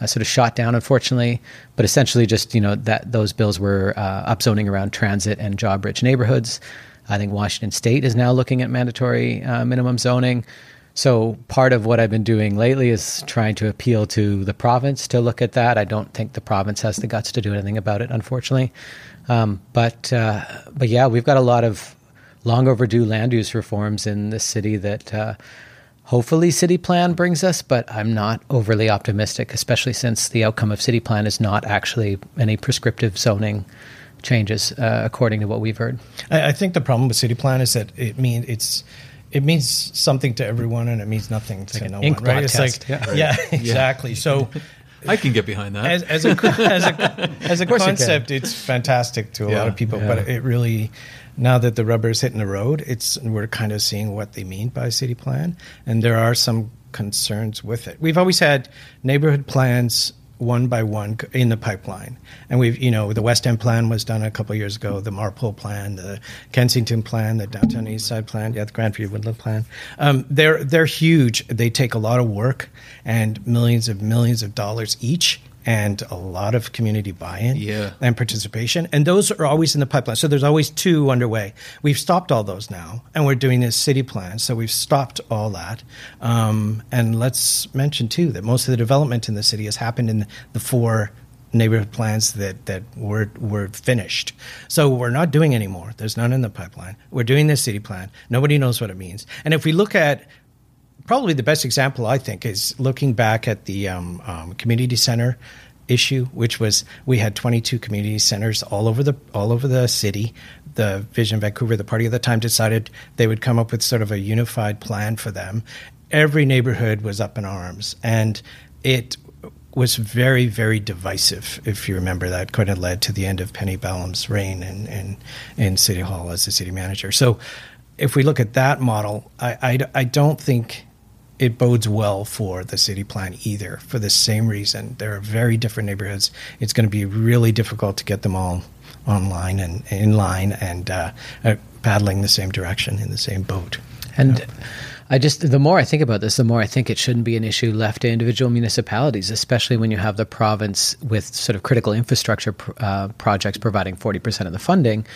Uh, sort of shot down, unfortunately, but essentially just you know that those bills were uh, upzoning around transit and job-rich neighborhoods. I think Washington State is now looking at mandatory uh, minimum zoning. So part of what I've been doing lately is trying to appeal to the province to look at that. I don't think the province has the guts to do anything about it, unfortunately. Um, but uh, but yeah, we've got a lot of long overdue land use reforms in the city that uh, hopefully city plan brings us. But I'm not overly optimistic, especially since the outcome of city plan is not actually any prescriptive zoning changes, uh, according to what we've heard. I, I think the problem with city plan is that it means it's it means something to everyone and it means nothing to an no ink one. Right? It's like Yeah. yeah, exactly. So I can get behind that. as, as a as a as a course you can. concept, it's fantastic to a Yeah, lot of people. But it really, now that the rubber is hitting the road, it's we're kind of seeing what they mean by city plan, and there are some concerns with it. We've always had neighborhood plans one by one in the pipeline, and we've you know the West End plan was done a couple years ago, the Marpole plan, the Kensington plan, the Downtown East Side plan, yeah, the Grandview Woodland plan. Um, they're they're huge. They take a lot of work and millions of millions of dollars each. And a lot of community buy-in Yeah. and participation, and those are always in the pipeline. So there's always two underway. We've stopped all those now, and we're doing this city plan. So we've stopped all that. Um, and let's mention too that most of the development in the city has happened in the four neighborhood plans that that were were finished. So we're not doing anymore. There's none in the pipeline. We're doing this city plan. Nobody knows what it means. And if we look at probably the best example I think is looking back at the um, um, community center issue, which was we had 22 community centers all over the all over the city. The Vision Vancouver, the party at the time, decided they would come up with sort of a unified plan for them. Every neighborhood was up in arms, and it was very, very divisive. If you remember that, kind of led to the end of Penny Ballem's reign in, in, in City Hall as the city manager. So, if we look at that model, I, I, I don't think it bodes well for the city plan either. For the same reason, there are very different neighborhoods. It's going to be really difficult to get them all online and in line and uh, uh, paddling the same direction in the same boat. And I just, the more I think about this, the more I think it shouldn't be an issue left to individual municipalities, especially when you have the province with sort of critical infrastructure pr- uh, projects providing 40% of the funding.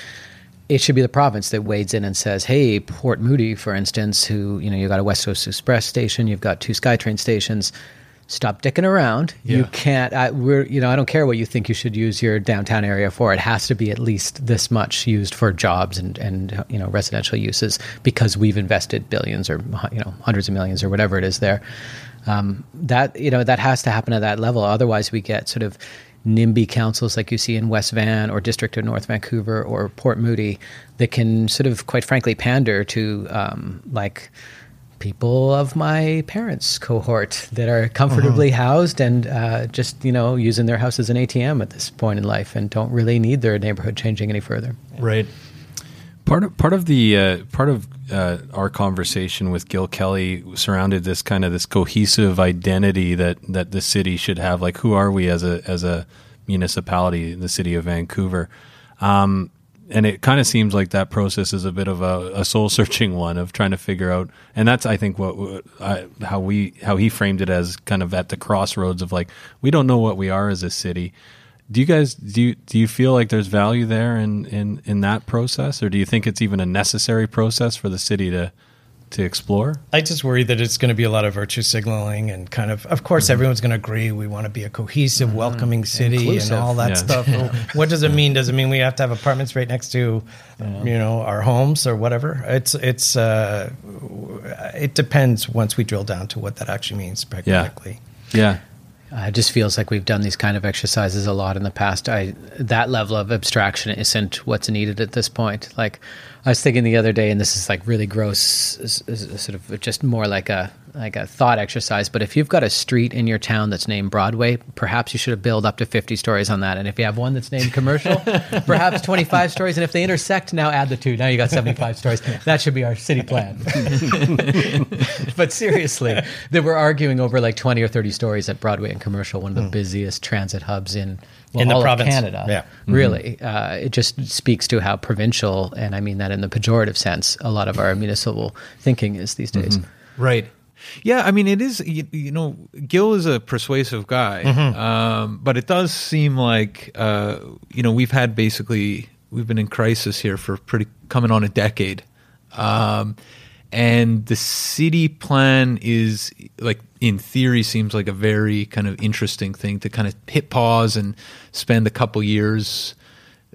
It should be the province that wades in and says, "Hey, Port Moody, for instance, who you know you got a West Coast Express station, you've got two SkyTrain stations. Stop dicking around. You can't. I, we're you know I don't care what you think you should use your downtown area for. It has to be at least this much used for jobs and and you know residential uses because we've invested billions or you know hundreds of millions or whatever it is there. Um, that you know that has to happen at that level. Otherwise, we get sort of NIMBY councils like you see in West Van or District of North Vancouver or Port Moody that can sort of, quite frankly, pander to um, like people of my parents' cohort that are comfortably housed and uh, just you know using their house as an ATM at this point in life and don't really need their neighborhood changing any further. right. Part of part of the uh, part of uh, our conversation with Gil Kelley surrounded this kind of this cohesive identity that that the city should have. Like, who are we as a as a municipality, in the city of Vancouver? Um, and it kind of seems like that process is a bit of a, a soul searching one of trying to figure out. And that's I think what I, how we how he framed it as kind of at the crossroads of like we don't know what we are as a city do you guys do you, do you feel like there's value there in, in, in that process, or do you think it's even a necessary process for the city to to explore? I just worry that it's going to be a lot of virtue signaling and kind of, of course, everyone's going to agree we want to be a cohesive, welcoming city Inclusive. and all that Yeah. stuff. Well, what does it mean? Does it mean we have to have apartments right next to, you know, our homes or whatever? It's it's uh, it depends once we drill down to what that actually means pragmatically. Yeah, Uh, it just feels like we've done these kind of exercises a lot in the past. I that level of abstraction isn't what's needed at this point. Like I was thinking the other day, and this is like really gross, sort of just more like a like a thought exercise. But if you've got a street in your town that's named Broadway, perhaps you should build up to fifty stories on that. And if you have one that's named Commercial, perhaps twenty five stories. And if they intersect, now add the two. Now you got seventy five stories. That should be our city plan. but seriously, they were arguing over like 20 or 30 stories at Broadway and Commercial, one of the hmm. busiest transit hubs in, well, In the all province. of Canada. Yeah. Really. Uh, it just speaks to how provincial, and I mean that in the pejorative sense, a lot of our municipal thinking is these days. Right. Yeah, I mean, it is. You, you know, Gil is a persuasive guy, um, but it does seem like uh, you know we've had basically we've been in crisis here for pretty coming on a decade, um, and the city plan is like in theory seems like a very kind of interesting thing to kind of hit pause and spend a couple years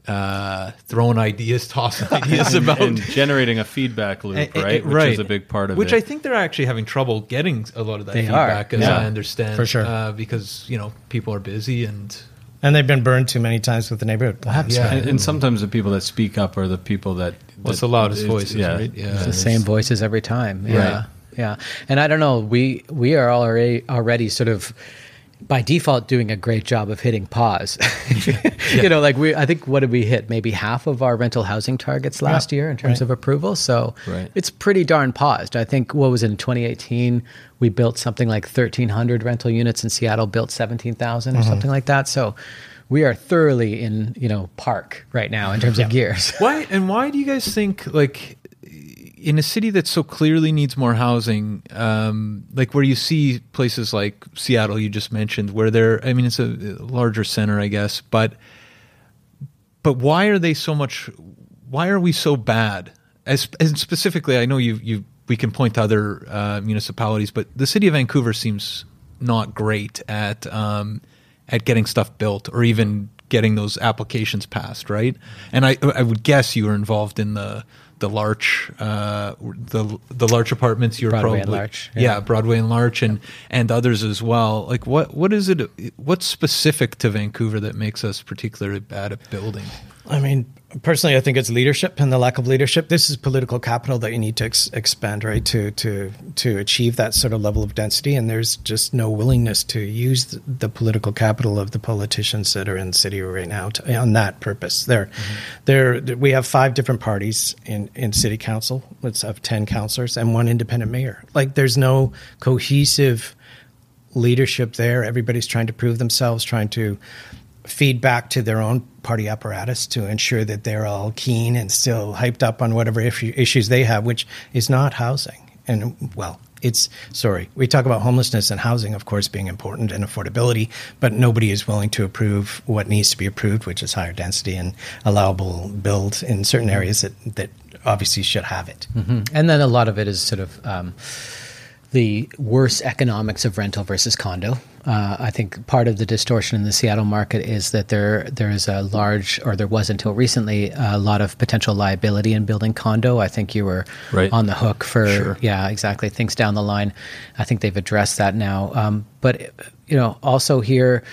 uh, throwing ideas, tossing ideas about and generating a feedback loop, eh, right? Which right. is a big part of Which it. Which I think they're actually having trouble getting a lot of that They feedback, are, as yeah. I understand, For sure. uh, because you know people are busy and And they've been burned too many times with the neighborhood plans. Yeah. and, and sometimes the people that speak up are the people that. What's that- the loudest it's- voices, right? Yeah. It's the It's- same voices every time. Yeah. Yeah. And I don't know, we we are already already sort of by default doing a great job of hitting pause. you know, like we, I think what did we hit? Maybe half of our rental housing targets last year in terms right. of approval. So Right. it's pretty darn paused. I think what was it in 2018? We built something like 1,300 rental units in Seattle, built 17,000 or mm-hmm. something like that. So we are thoroughly in, you know, park right now in terms of gears. Why and why do you guys think like in a city that so clearly needs more housing, um, like where you see places like Seattle, you just mentioned, where they're, I mean, it's a larger center, I guess, but but why are they so much? Why are we so bad? As and specifically, I know you you we can point to other uh, municipalities, but the city of Vancouver seems not great at um, at getting stuff built or even getting those applications passed, right? And I I would guess you were involved in the the Larch uh, the the Larch apartments. You're Broadway probably and Larch, yeah. yeah. Broadway and Larch and and others as well. Like what what is it? What's specific to Vancouver that makes us particularly bad at building? I mean, personally, I think it's leadership and the lack of leadership. This is political capital that you need to ex- expand, right, to to to achieve that sort of level of density. And there's just no willingness to use the, the political capital of the politicians that are in the city right now to, on that purpose. There, mm-hmm. there, we have five different parties in in city council. Let's have ten councillors and one independent mayor. Like, there's no cohesive leadership there. Everybody's trying to prove themselves, trying to feed back to their own party apparatus to ensure that they're all keen and still hyped up on whatever issues they have, which is not housing. And well, it's sorry, we talk about homelessness and housing, of course, being important and affordability, but nobody is willing to approve what needs to be approved, which is higher density and allowable build in certain areas that, that obviously should have it. And then a lot of it is sort of um, the worse economics of rental versus condo. Uh, I think part of the distortion in the Seattle market is that there there is a large, or there was until recently, a lot of potential liability in building condo. I think you were Right. on the hook for Sure. yeah, exactly things down the line. I think they've addressed that now. Um, but you know, also here.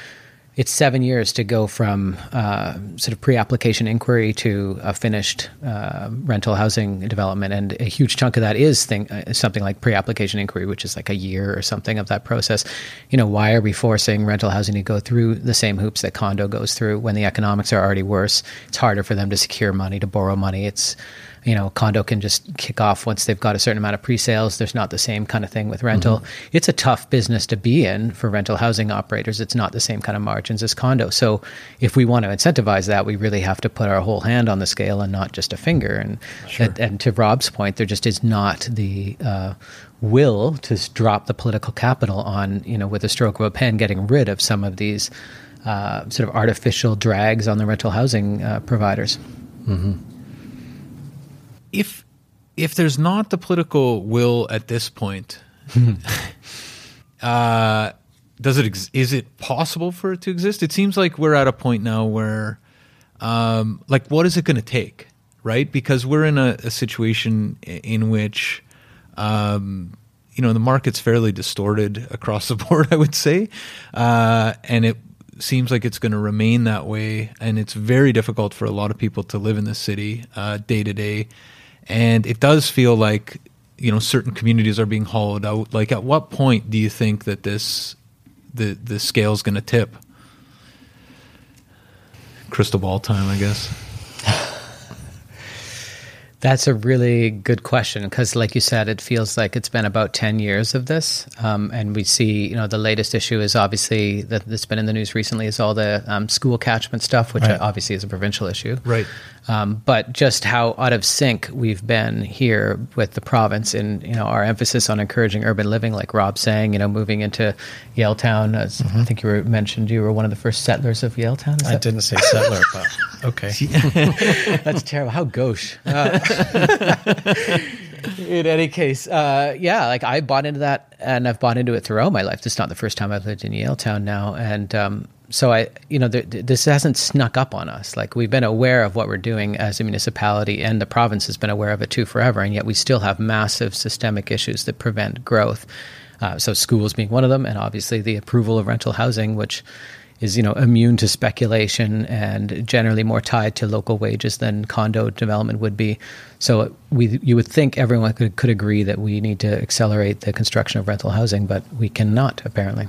It's seven years to go from uh, sort of pre-application inquiry to a finished uh, rental housing development, and a huge chunk of that is thing, uh, something like pre-application inquiry, which is like a year or something of that process. You know, why are we forcing rental housing to go through the same hoops that condo goes through when the economics are already worse? It's harder for them to secure money, to borrow money. It's you know, condo can just kick off once they've got a certain amount of pre-sales. There's not the same kind of thing with rental. It's a tough business to be in for rental housing operators. It's not the same kind of margins as condo. So if we want to incentivize that, we really have to put our whole hand on the scale and not just a finger. And and, and to Rob's point, there just is not the uh, will to drop the political capital on you know with a stroke of a pen, getting rid of some of these uh, sort of artificial drags on the rental housing uh, providers. If if there's not the political will at this point, uh, does it ex- is it possible for it to exist? It seems like we're at a point now where, um, like, what is it going to take, right? Because we're in a, a situation in which, um, you know, the market's fairly distorted across the board. I would say, uh, and it seems like it's going to remain that way. And it's very difficult for a lot of people to live in the city uh, day to day. And it does feel like you know certain communities are being hollowed out. Like, at what point do you think that this the the scale's going to tip? Crystal ball time, I guess. That's a really good question because, like you said, it feels like it's been about 10 years of this. Um, and we see, you know, the latest issue is obviously that that's been in the news recently is all the um, school catchment stuff, which Right. obviously is a provincial issue. Right. Um, but just how out of sync we've been here with the province and, you know, our emphasis on encouraging urban living, like Rob saying, you know, moving into Yaletown. As I think you were mentioned, you were one of the first settlers of Yaletown. I that- didn't say settler, but okay. That's terrible. How gauche. Uh, in any case, uh, yeah, like I bought into that and I've bought into it throughout my life. This is not the first time I've lived in Yaletown now. And um, so I, you know, th- th- this hasn't snuck up on us. Like we've been aware of what we're doing as a municipality and the province has been aware of it too forever. And yet we still have massive systemic issues that prevent growth. Uh, so schools being one of them, and obviously the approval of rental housing, which is you know immune to speculation and generally more tied to local wages than condo development would be. So we you would think everyone could, could agree that we need to accelerate the construction of rental housing, but we cannot apparently.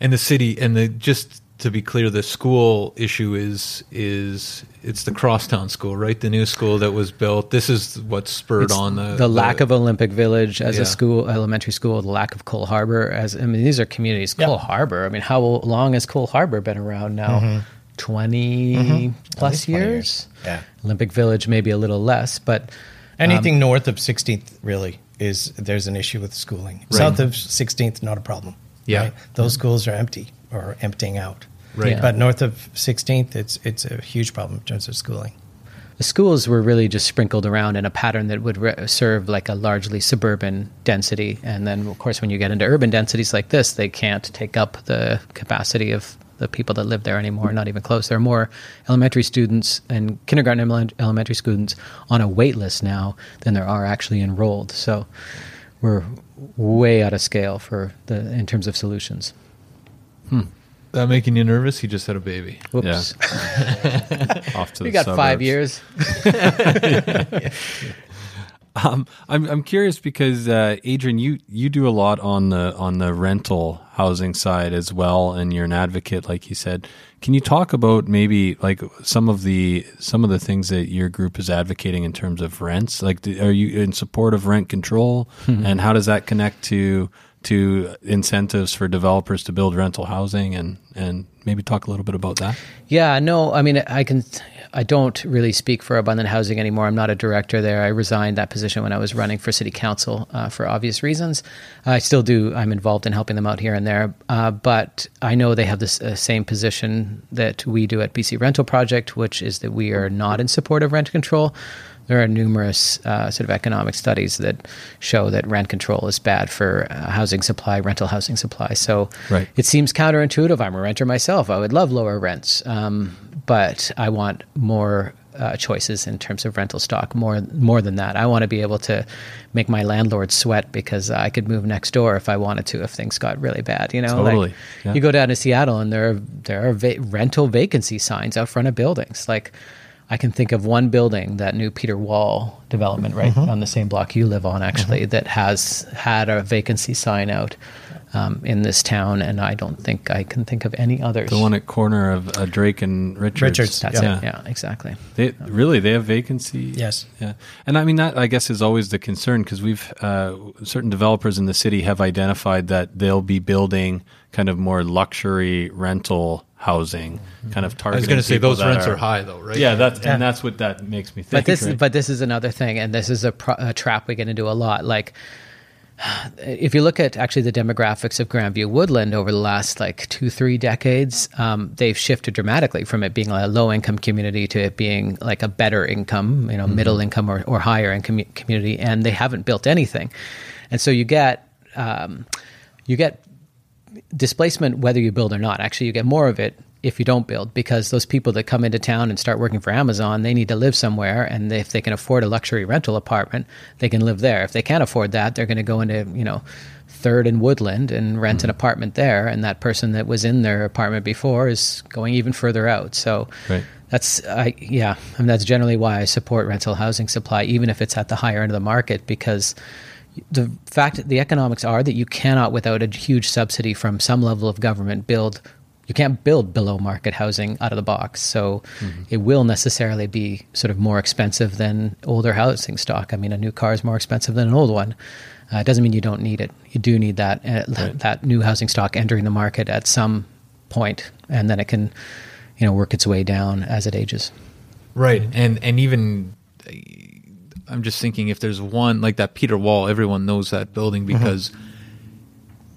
And the city and the just to be clear, the school issue is is it's the crosstown school, right? The new school that was built. This is what spurred It's on the the lack of Olympic Village as Yeah. a school, elementary school, the lack of Coal Harbour as I mean these are communities. Yeah. Coal Harbour. I mean, how long has Coal Harbour been around now? Mm-hmm. 20 mm-hmm. plus least 20 years. years. Yeah. Olympic Village maybe a little less, but Anything um, north of 16th really is there's an issue with schooling. South of 16th, not a problem. Yeah. those schools are empty or emptying out. Right. Yeah. But north of 16th, it's it's a huge problem in terms of schooling. the schools were really just sprinkled around in a pattern that would re- serve like a largely suburban density. And then, of course, when you get into urban densities like this, they can't take up the capacity of the people that live there anymore, not even close. There are more elementary students and kindergarten and ele- elementary students on a wait list now than there are actually enrolled. So we're way out of scale for the in terms of solutions. that making you nervous. He just had a baby. Whoops. Off to We the got five suburbs. years. Um, I'm I'm curious because uh, Adrian, you you do a lot on the on the rental housing side as well, and you're an advocate, like you said. Can you talk about maybe like some of the some of the things that your group is advocating in terms of rents? Like, are you in support of rent control, hmm. and how does that connect to to incentives for developers to build rental housing, and and maybe talk a little bit about that? Yeah, no, I mean, I can. I don't really speak for Abundant Housing anymore. I'm not a director there. I resigned that position when I was running for city council uh, for obvious reasons. I still do. I'm involved in helping them out here and there, uh, but I know they have this uh, same position that we do at BC Rental Project, which is that we are not in support of rent control. There are numerous uh, sort of economic studies that show that rent control is bad for uh, housing supply, rental housing supply. So Right. it seems counterintuitive. I'm a renter myself. I would love lower rents, um, but I want more uh, choices in terms of rental stock. More more than that, I want to be able to make my landlord sweat because I could move next door if I wanted to if things got really bad. You know, Totally. like Yeah. you go down to Seattle and there are, there are va- rental vacancy signs out front of buildings. Like I can think of one building, that new Peter Wall development right on the same block you live on, actually, that has had a vacancy sign out um, in this town, and I don't think I can think of any others. The one at corner of uh, Drake and Richards. Richards, That's yeah. it. Yeah, exactly. They really they have vacancy. Yes. Yeah, and I mean that I guess is always the concern because we've uh, certain developers in the city have identified that they'll be building kind of more luxury rental housing, kind of targeting. I targeting. was going to say those rents are, high though, right? Yeah, that's and that's what that makes me think. But this, right? but this is another thing, and this is a, pro- a trap we get into a lot. Like, if you look at actually the demographics of Grandview Woodland over the last like two, three decades, um, they've shifted dramatically from it being a low income community to it being like a better income, you know, middle income or, or higher income community, and they haven't built anything, and so you get um, you get displacement whether you build or not. Actually, you get more of it if you don't build because those people that come into town and start working for Amazon, they need to live somewhere, and if they can afford a luxury rental apartment, they can live there. If they can't afford that, they're going to go into you know Third and Woodland and rent an mm-hmm. apartment there, and that person that was in their apartment before is going even further out. So. Right. That's I yeah, and that's generally why I support rental housing supply, even if it's at the higher end of the market, because the fact the economics are that you cannot without a huge subsidy from some level of government build you can't build below market housing out of the box. So it will necessarily be sort of more expensive than older housing stock. I mean a new car is more expensive than an old one. Uh, it doesn't mean you don't need it. You do need that uh, that new housing stock entering the market at some point and then it can you know work its way down as it ages. Right. And and even uh, I'm just thinking if there's one like that Peter Wall, everyone knows that building because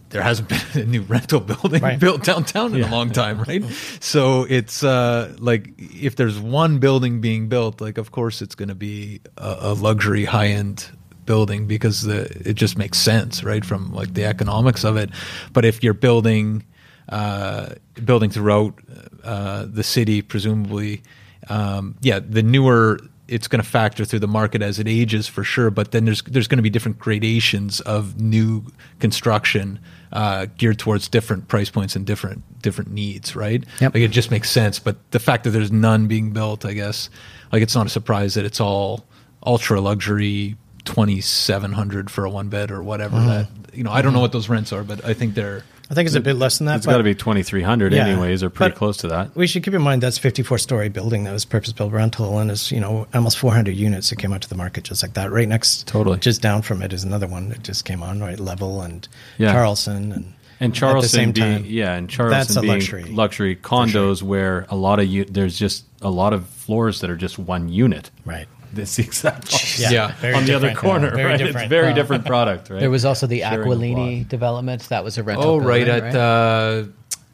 there hasn't been a new rental building Right. built downtown in a long time, right? So it's uh like if there's one building being built, like of course it's going to be a, a luxury high end building because the it just makes sense, right, from like the economics of it. But if you're building uh, building throughout uh, the city, presumably, um, yeah, the newer it's going to factor through the market as it ages for sure. But then there's there's going to be different gradations of new construction uh, geared towards different price points and different different needs, right? Yep. Like it just makes sense. But the fact that there's none being built, I guess, like it's not a surprise that it's all ultra luxury. 2700 for a one bed or whatever that you know i don't know what those rents are but i think they're I think it's a bit less than that. It's got to be 2,300 Yeah, anyways, or pretty close to that. We should keep in mind that's 54 story building that was purpose built rental and is, you know, almost 400 units that came out to the market just like that. Right next, Totally. just down from it is another one that just came on, right? Level and Yeah. Charleston. And, And at the Charleston same being time, yeah, and Charleston that's a being luxury. luxury condos where a lot of u- there's just a lot of floors that are just one unit. Right. This exact opposite. Yeah, very on the other different. corner, Yeah, very right? different. It's very Well, different product, right? There was also the Sharing a Aquilini plot. development. That was a rental. Oh, right building, at uh,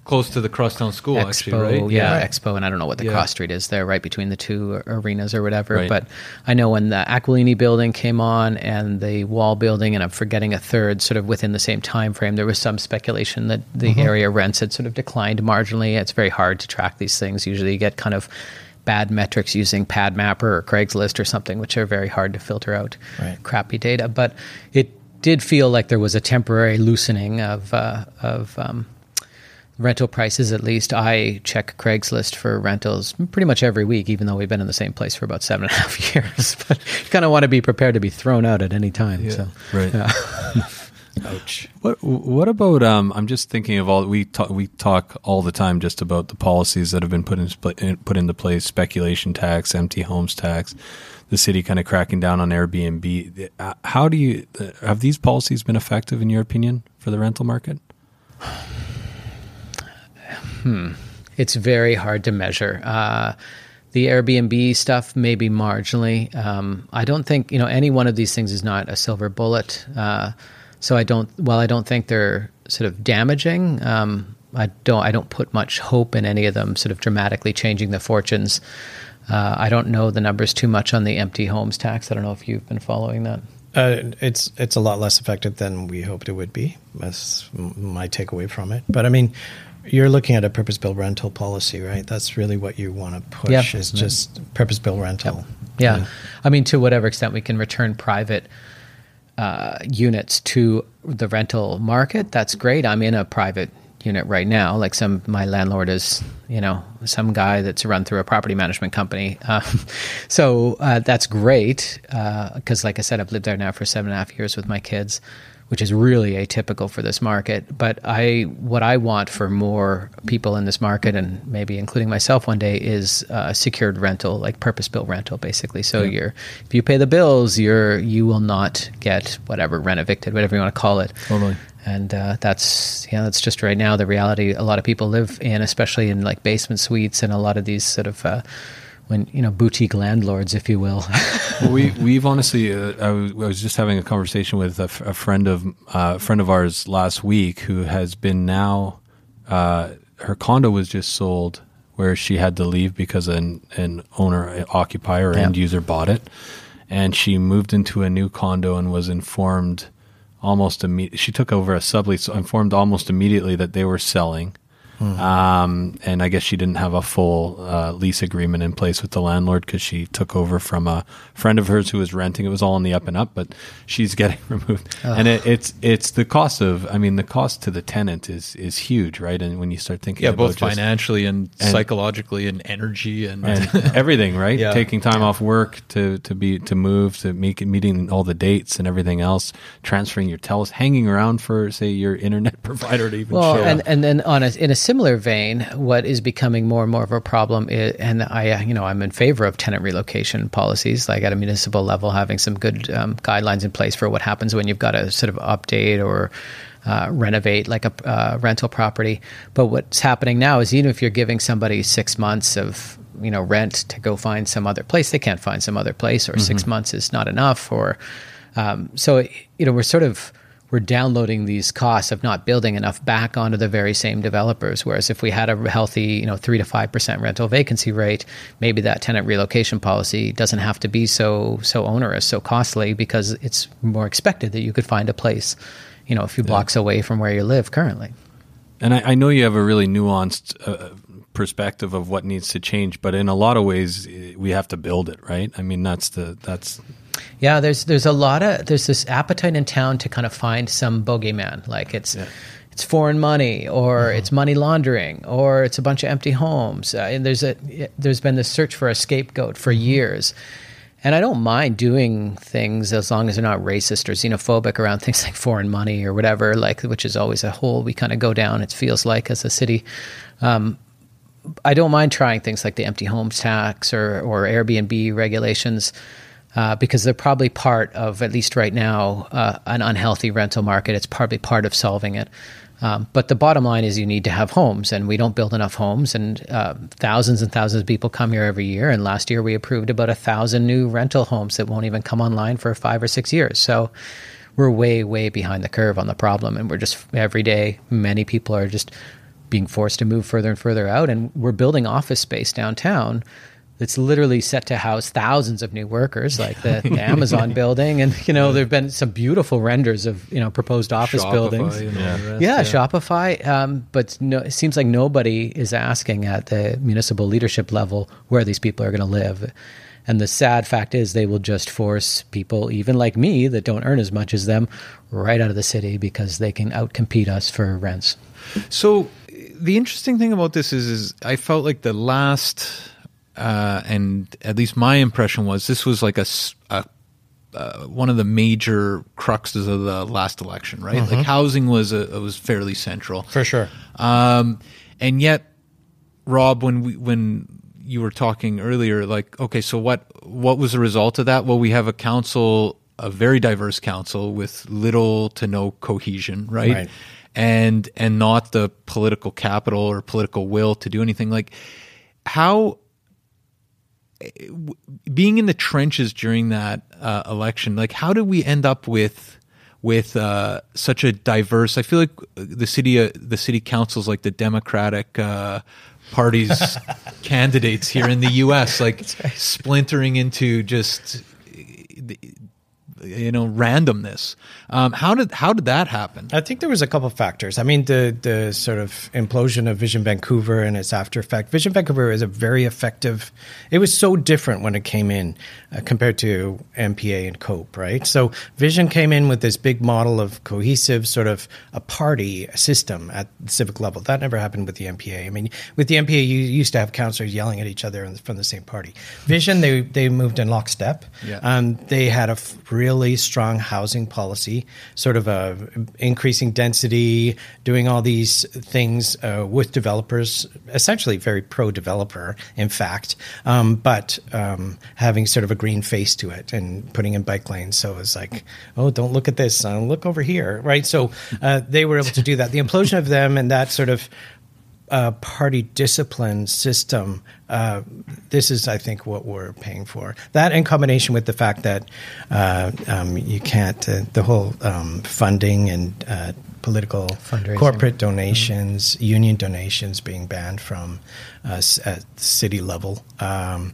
close to the Crosstown School, Expo, actually, right? yeah, Expo, and I don't know what the Yeah. cross street is there, right between the two arenas or whatever. Right. But I know when the Aquilini building came on and the Wall building, and I'm forgetting a third, sort of within the same time frame, there was some speculation that the Mm-hmm. area rents had sort of declined marginally. It's very hard to track these things. Usually, you get kind of bad metrics using PadMapper or Craigslist or something, which are very hard to filter out Right. crappy data. But it did feel like there was a temporary loosening of uh, of um, rental prices at least i check craigslist for rentals pretty much every week even though we've been in the same place for about seven and a half years but you kind of want to be prepared to be thrown out at any time so right. Ouch. What What about? Um, I'm just thinking of all we talk. We talk all the time just about the policies that have been put in put into place: speculation tax, empty homes tax, the city kind of cracking down on Airbnb. Uh, How do you have these policies been effective in your opinion for the rental market? Hmm. it's very hard to measure. Uh, the Airbnb stuff maybe marginally. Um, I don't think you know any one of these things is not a silver bullet. Uh, so I don't. Well, I don't think they're sort of damaging. Um, I don't. I don't put much hope in any of them sort of dramatically changing the fortunes. Uh, I don't know the numbers too much on the empty homes tax. I don't know if you've been following that. Uh, it's it's a lot less effective than we hoped it would be. That's my takeaway from it. But I mean, you're looking at a purpose-built rental policy, right? That's really what you want to push. Yeah. Is just purpose-built rental. Yeah. I mean, to whatever extent we can return private uh, units to the rental market, that's great. I'm in a private unit right now. Like some, my landlord is, you know, some guy that's run through a property management company. Um, so uh, that's great because, like I said, I've lived there now for seven and a half years with my kids. Which is really atypical for this market, but I what I want for more people in this market, and maybe including myself one day, is uh, secured rental, like purpose-built rental, basically. So you're if you pay the bills, you're you will not get whatever rent evicted, whatever you want to call it. Totally. And uh, that's yeah, that's just right now the reality a lot of people live in, especially in like basement suites and a lot of these sort of uh, when you know boutique landlords, if you will. well, we we've honestly. Uh, I, was, I was just having a conversation with a, f- a friend of uh, a friend of ours last week who has been now. Uh, her condo was just sold where she had to leave because an an owner occupier or Yeah. end user bought it, and she moved into a new condo and was informed almost immediately. She took over a sublease, so informed almost immediately that they were selling. Um, and I guess she didn't have a full uh, lease agreement in place with the landlord because she took over from a friend of hers who was renting. It was all in the up and up, but she's getting removed. And it, it's it's the cost of. I mean, the cost to the tenant is is huge, right? And when you start thinking, Yeah, about both just- financially and, and- psychologically and energy and, and everything, right? Yeah. Taking time off work to to be to move to make meeting all the dates and everything else, transferring your teles, hanging around for say your internet provider to even Well, show and up. and then on a, in a similar vein, what is becoming more and more of a problem is, and I, uh, you know, I'm in favor of tenant relocation policies, like at a municipal level, having some good um, guidelines in place for what happens when you've got to sort of update or uh, renovate like a uh, rental property. But what's happening now is even if you're giving somebody six months of you know rent to go find some other place, they can't find some other place, or six months is not enough, or um, so you know we're sort of we're downloading these costs of not building enough back onto the very same developers. Whereas if we had a healthy, you know, three to five percent rental vacancy rate, maybe that tenant relocation policy doesn't have to be so so onerous, so costly, because it's more expected that you could find a place, you know, a few blocks away from where you live currently. And I, I know you have a really nuanced uh, perspective of what needs to change, but in a lot of ways, we have to build it, right? I mean, that's the that's Yeah, there's there's a lot of there's this appetite in town to kind of find some bogeyman, like it's it's foreign money or it's money laundering or it's a bunch of empty homes. Uh, and there's a there's been this search for a scapegoat for years. And I don't mind doing things as long as they're not racist or xenophobic around things like foreign money or whatever, like which is always a hole we kind of go down. It feels like as a city. Um, I don't mind trying things like the empty homes tax or or Airbnb regulations. Uh, because they're probably part of, at least right now, uh, an unhealthy rental market. It's probably part of solving it. Um, but the bottom line is you need to have homes, and we don't build enough homes. And uh, thousands and thousands of people come here every year. And last year we approved about a thousand new rental homes that won't even come online for five or six years. So we're way, way behind the curve on the problem. And we're just every day, many people are just being forced to move further and further out. And we're building office space downtown that's literally set to house thousands of new workers, like the, the Amazon building, and you know there've been some beautiful renders of you know proposed office Shopify buildings. and yeah. rest, yeah, yeah. Shopify. Um, but no, it seems like nobody is asking at the municipal leadership level where these people are going to live. And the sad fact is, they will just force people, even like me, that don't earn as much as them, right out of the city because they can outcompete us for rents. So the interesting thing about this is, is I felt like the last, uh, and at least my impression was this was like a, a- uh, one of the major cruxes of the last election, right? Like housing was a, was fairly central For sure. Um, and yet, Rob, when we when you were talking earlier, like, okay, so what what was the result of that? Well, we have a council, a very diverse council with little to no cohesion, right? Right. And and not the political capital or political will to do anything. Like, how being in the trenches during that uh, election, like how did we end up with with uh, such a diverse? I feel like the city uh, the city councils, like the Democratic uh, Party's candidates here in the U.S., like splintering into just you know randomness. Um, how did how did that happen? I think there was a couple factors. I mean, the the sort of implosion of Vision Vancouver and its after effect. Vision Vancouver is a very effective. It was so different when it came in uh, compared to NPA and COPE, right? So Vision came in with this big model of cohesive sort of a party system at the civic level. That never happened with the NPA. I mean, with the NPA, you used to have councillors yelling at each other from the same party. Vision, they they moved in lockstep. Yeah. Um, they had a f- really strong housing policy, sort of a increasing density, doing all these things uh, with developers, essentially very pro-developer, in fact, um, but um, having sort of a green face to it and putting in bike lanes. So it's like, oh, don't look at this, uh, look over here, right? So uh, they were able to do that. The implosion of them and that sort of uh, party discipline system. Uh, this is, I think, what we're paying for. That, in combination with the fact that uh, um, you can't, uh, the whole um, funding and uh, political Fundraising. corporate donations, union donations being banned from uh, at city level. Um,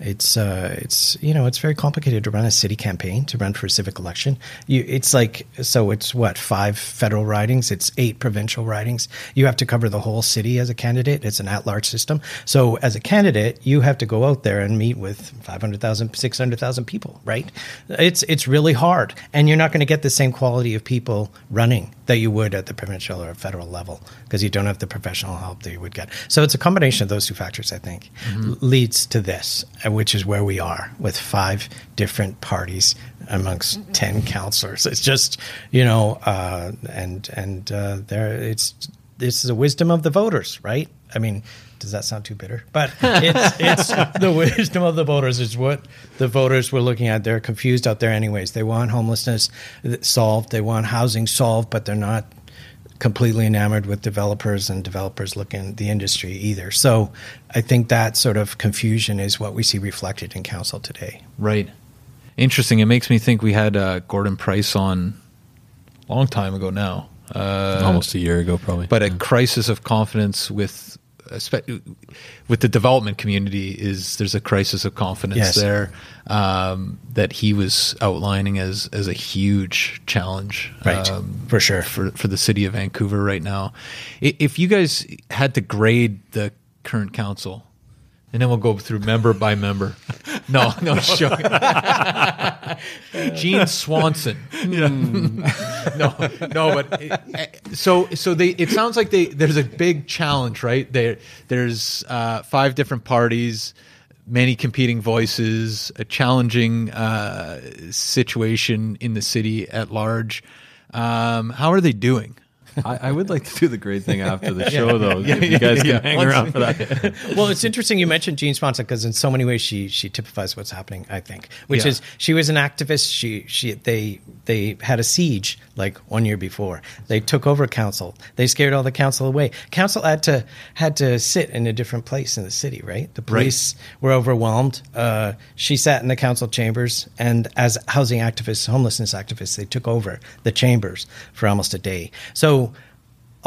it's uh, it's you know it's very complicated to run a city campaign to run for a civic election. You it's like so it's what five federal ridings, it's eight provincial ridings. You have to cover the whole city as a candidate. It's an at-large system. So as a candidate, you have to go out there and meet with 500,000, 600,000 people, right? It's it's really hard, and you're not going to get the same quality of people running that you would at the provincial or federal level because you don't have the professional help that you would get. So it's a combination of those two factors, I think, l- leads to this, uh, which is where we are with five different parties amongst ten councillors. It's just you know, uh, and and uh, there it's this is the wisdom of the voters, right? I mean. Does that sound too bitter? But it's it's the wisdom of the voters is what the voters were looking at. They're confused out there, anyways. They want homelessness solved. They want housing solved, but they're not completely enamored with developers and developers looking at the industry either. So I think that sort of confusion is what we see reflected in council today. Right. Interesting. It makes me think we had uh, Gordon Price on a long time ago now. Uh, Almost a year ago, probably. but a crisis of confidence with espe- with the development community is there's a crisis of confidence Yes. there um, that he was outlining as as a huge challenge um, For sure. for for the city of Vancouver right now. If you guys had to grade the current council, and then we'll go through member by member. No, no, joking. Jean Swanson. no, no, but uh, so so they. It sounds like they. There's a big challenge, right? There, there's uh, five different parties. many competing voices, a challenging uh, situation in the city at large. Um, how are they doing? I, I, would like to do the great thing after the show, though. Yeah, you guys can hang Once, around for that. well, it's interesting you mentioned Jean Swanson because in so many ways she she typifies what's happening. I think, which is she was an activist. She she they they had a siege like one year before. They took over council. They scared all the council away. Council had to had to sit in a different place in the city. Right, the police right. were overwhelmed. Uh, she sat in the council chambers, and as housing activists, homelessness activists, they took over the chambers for almost a day. So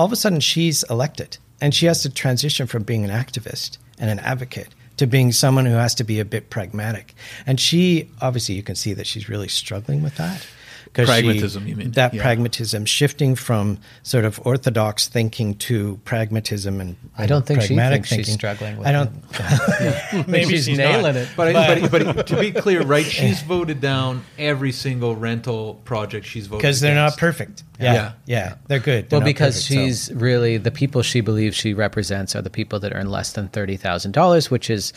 all of a sudden she's elected and she has to transition from being an activist and an advocate to being someone who has to be a bit pragmatic. And she, obviously, you can see that she's really struggling with that pragmatism, she, you mean? That yeah. pragmatism, shifting from sort of orthodox thinking to pragmatism and, I don't think she thinks thinking. she's struggling with I don't. It. Maybe she's, she's nailing not. it. But, but, but, but, to be clear, right? She's voted down every single rental project she's voted because they're not perfect. Yeah, yeah, yeah they're good. They're well, because perfect, she's so. really the people she believes she represents are the people that earn less than thirty thousand dollars, which is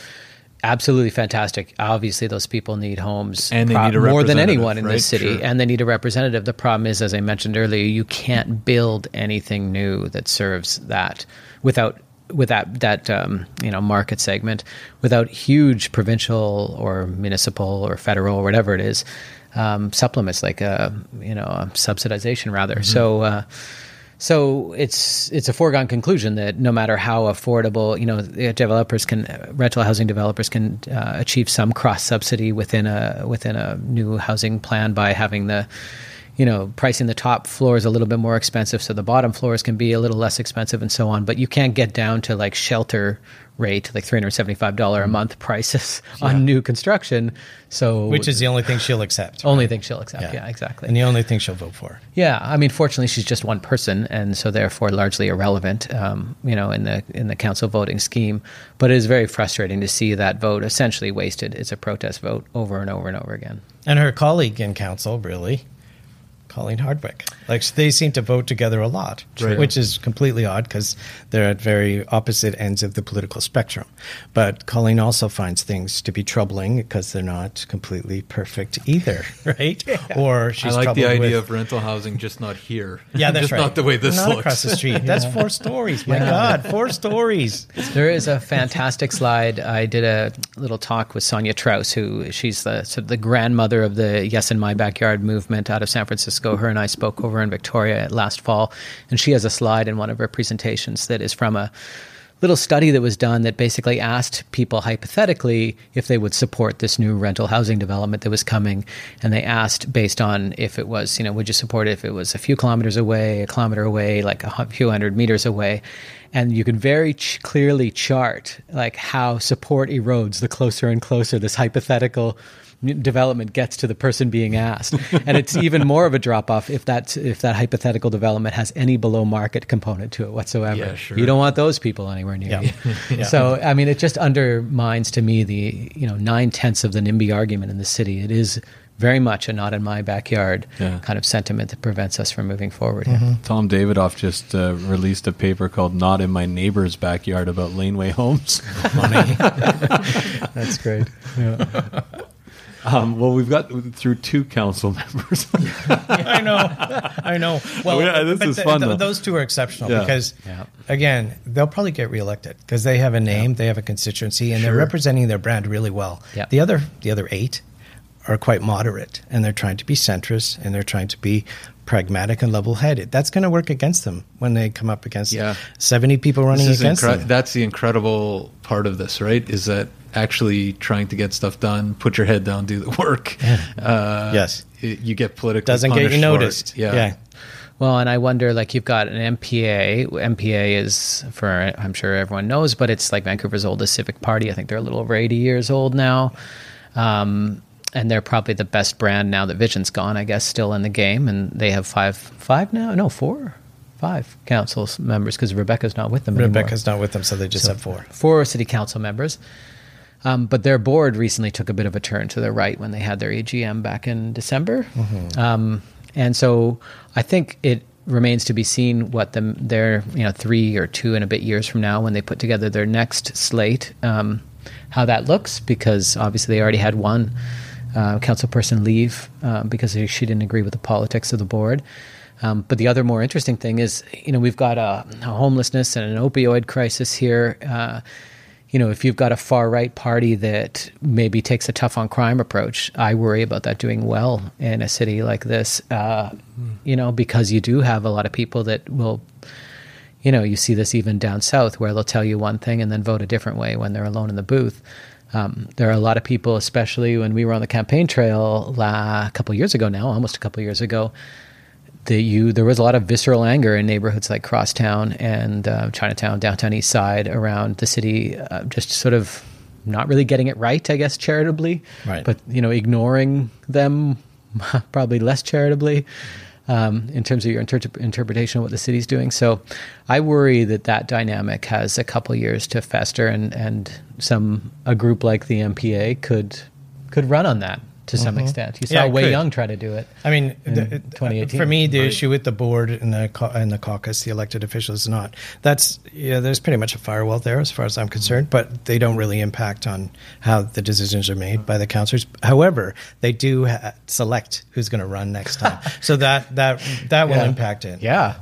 absolutely fantastic. Obviously, those people need homes and they pro- need more than anyone in right? this city, sure. and they need a representative. The problem is, as I mentioned earlier, you can't build anything new that serves that without with that that um, you know market segment without huge provincial or municipal or federal or whatever it is um, supplements like a you know a subsidization rather. Mm-hmm. So. Uh, so it's it's a foregone conclusion that no matter how affordable, you know, developers can rental housing developers can uh, achieve some cross subsidy within a within a new housing plan by having the you know, pricing the top floors a little bit more expensive so the bottom floors can be a little less expensive and so on. But you can't get down to like shelter rate, like three hundred seventy-five dollar a mm-hmm. month prices yeah. on new construction. So, which is the only thing she'll accept. Only right? thing she'll accept. Yeah. yeah. exactly. And the only thing she'll vote for. Yeah, I mean, fortunately, she's just one person, and so therefore largely irrelevant, um, you know, in the in the council voting scheme. But it is very frustrating to see that vote essentially wasted. It's a protest vote over and over and over again. And her colleague in council, really, Colleen Hardwick. Like they seem to vote together a lot, right. which is completely odd because they're at very opposite ends of the political spectrum. But Colleen also finds things to be troubling because they're not completely perfect either, right? yeah. Or she's. I like the idea with, of rental housing, just not here. Yeah, that's just right. Not the way this not looks. across the street. That's four stories. My yeah. God, four stories. There is a fantastic slide. I did a little talk with Sonja Trauss, who she's the sort of the grandmother of the Yes in My Backyard movement out of San Francisco. Her and I spoke over in Victoria last fall, and she has a slide in one of her presentations that is from a little study that was done that basically asked people hypothetically if they would support this new rental housing development that was coming and they asked based on if it was you know would you support it if it was a few kilometers away a kilometer away like a few hundred meters away? And you can very ch- clearly chart like how support erodes the closer and closer this hypothetical development gets to the person being asked, and it's even more of a drop off if that if that hypothetical development has any below market component to it whatsoever. Yeah, sure. You don't want those people anywhere near yeah. you. yeah. So I mean, it just undermines to me the you know nine tenths of the NIMBY argument in the city. It is very much a not in my backyard yeah. kind of sentiment that prevents us from moving forward. Mm-hmm. Tom Davidoff just uh, released a paper called "Not in My Neighbor's Backyard" about laneway homes. That's great. Yeah. Um, well, we've got through two council members. I know, I know. Well, yeah, this is the, fun. Those two are exceptional yeah. because, yeah. again, they'll probably get reelected because they have a name, they have a constituency, and sure. they're representing their brand really well. The other, the other eight, are quite moderate, and they're trying to be centrist, and they're trying to be pragmatic and level-headed. That's going to work against them when they come up against yeah. seventy people running against incre- them. That's the incredible part of this, right? Is that actually trying to get stuff done, put your head down, do the work. Uh, yes, you get politically doesn't get you noticed. Yeah. yeah. Well, and I wonder, like, you've got an NPA. NPA is, for I'm sure everyone knows, but it's like Vancouver's oldest civic party. I think they're a little over 80 years old now. Um, and they're probably the best brand now that Vision's gone, I guess, still in the game. And they have five, five now? No, four, five council members because Rebecca's not with them Rebecca's anymore. not with them, so they just so have four. Four city council members. Um, but their board recently took a bit of a turn to the right when they had their AGM back in December. Mm-hmm. Um, and so I think it remains to be seen what the, their you know three or two and a bit years from now when they put together their next slate. Um, how that looks because obviously they already had one uh, council person leave uh, because she didn't agree with the politics of the board. Um, but the other more interesting thing is, you know, we've got a, a homelessness and an opioid crisis here. Uh, you know, if you've got a far right party that maybe takes a tough on crime approach, I worry about that doing well in a city like this. Uh, mm. You know, because you do have a lot of people that will, you know, you see this even down south where they'll tell you one thing and then vote a different way when they're alone in the booth. Um, there are a lot of people, especially when we were on the campaign trail la, a couple years ago now, almost a couple years ago, that you there was a lot of visceral anger in neighborhoods like Crosstown and uh, Chinatown, downtown East Side, around the city, uh, just sort of not really getting it right, I guess, charitably, right. but you know, ignoring them probably less charitably. Um, in terms of your inter- interpretation of what the city's doing. So I worry that that dynamic has a couple years to fester, and, and some a group like the NPA could could run on that to some mm-hmm. extent. You saw yeah, Wai could. Young try to do it. I mean, the, 2018. For me, the right. issue with the board and the and the caucus, the elected officials, is not that's yeah. There's pretty much a firewall there, as far as I'm concerned. But they don't really impact on how the decisions are made by the councillors. However, they do ha- select who's going to run next time, so that that that will yeah. impact it. Yeah,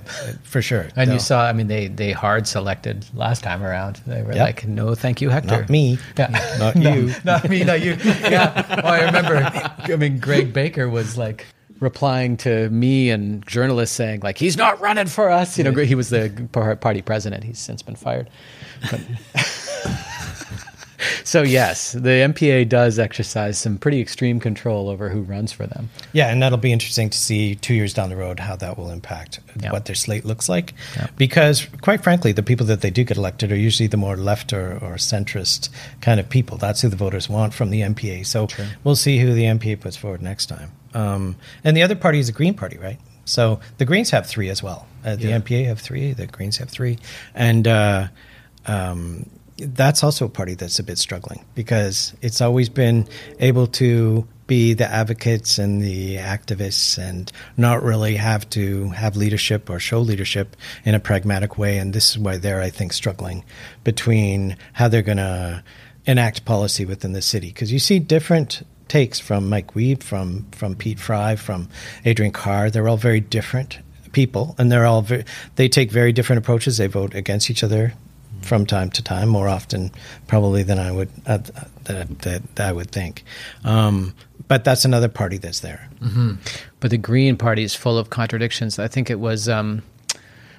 for sure. And you saw, I mean, they they hard selected last time around. They were yep. like, "No, thank you, Hector." Not me. Yeah. not you. not me. Not you. Yeah. Oh, I remember I mean, Greg Baker was like replying to me and journalists saying like he's not running for us. You know, he was the party president. He's since been fired. But so yes, the NPA does exercise some pretty extreme control over who runs for them. Yeah, and that'll be interesting to see two years down the road how that will impact yep. what their slate looks like. Yep. Because quite frankly, the people that they do get elected are usually the more left or, or centrist kind of people. That's who the voters want from the NPA. So True. we'll see who the NPA puts forward next time. Um, and the other party is the Green Party, right? So the Greens have three as well. Uh, the yeah. NPA have three. The Greens have three, and uh, um, that's also a party that's a bit struggling because it's always been able to be the advocates and the activists and not really have to have leadership or show leadership in a pragmatic way. And this is why they're, I think, struggling between how they're going to enact policy within the city. Because you see different takes from Mike Wiebe, from, from Pete Fry, from Adriane Carr. They're all very different people and they're all very, they take very different approaches. They vote against each other from time to time, more often probably than I would uh, that, that, that, I would think. Um, but that's another party that's there. Mm-hmm. But the Green Party is full of contradictions. I think it was um,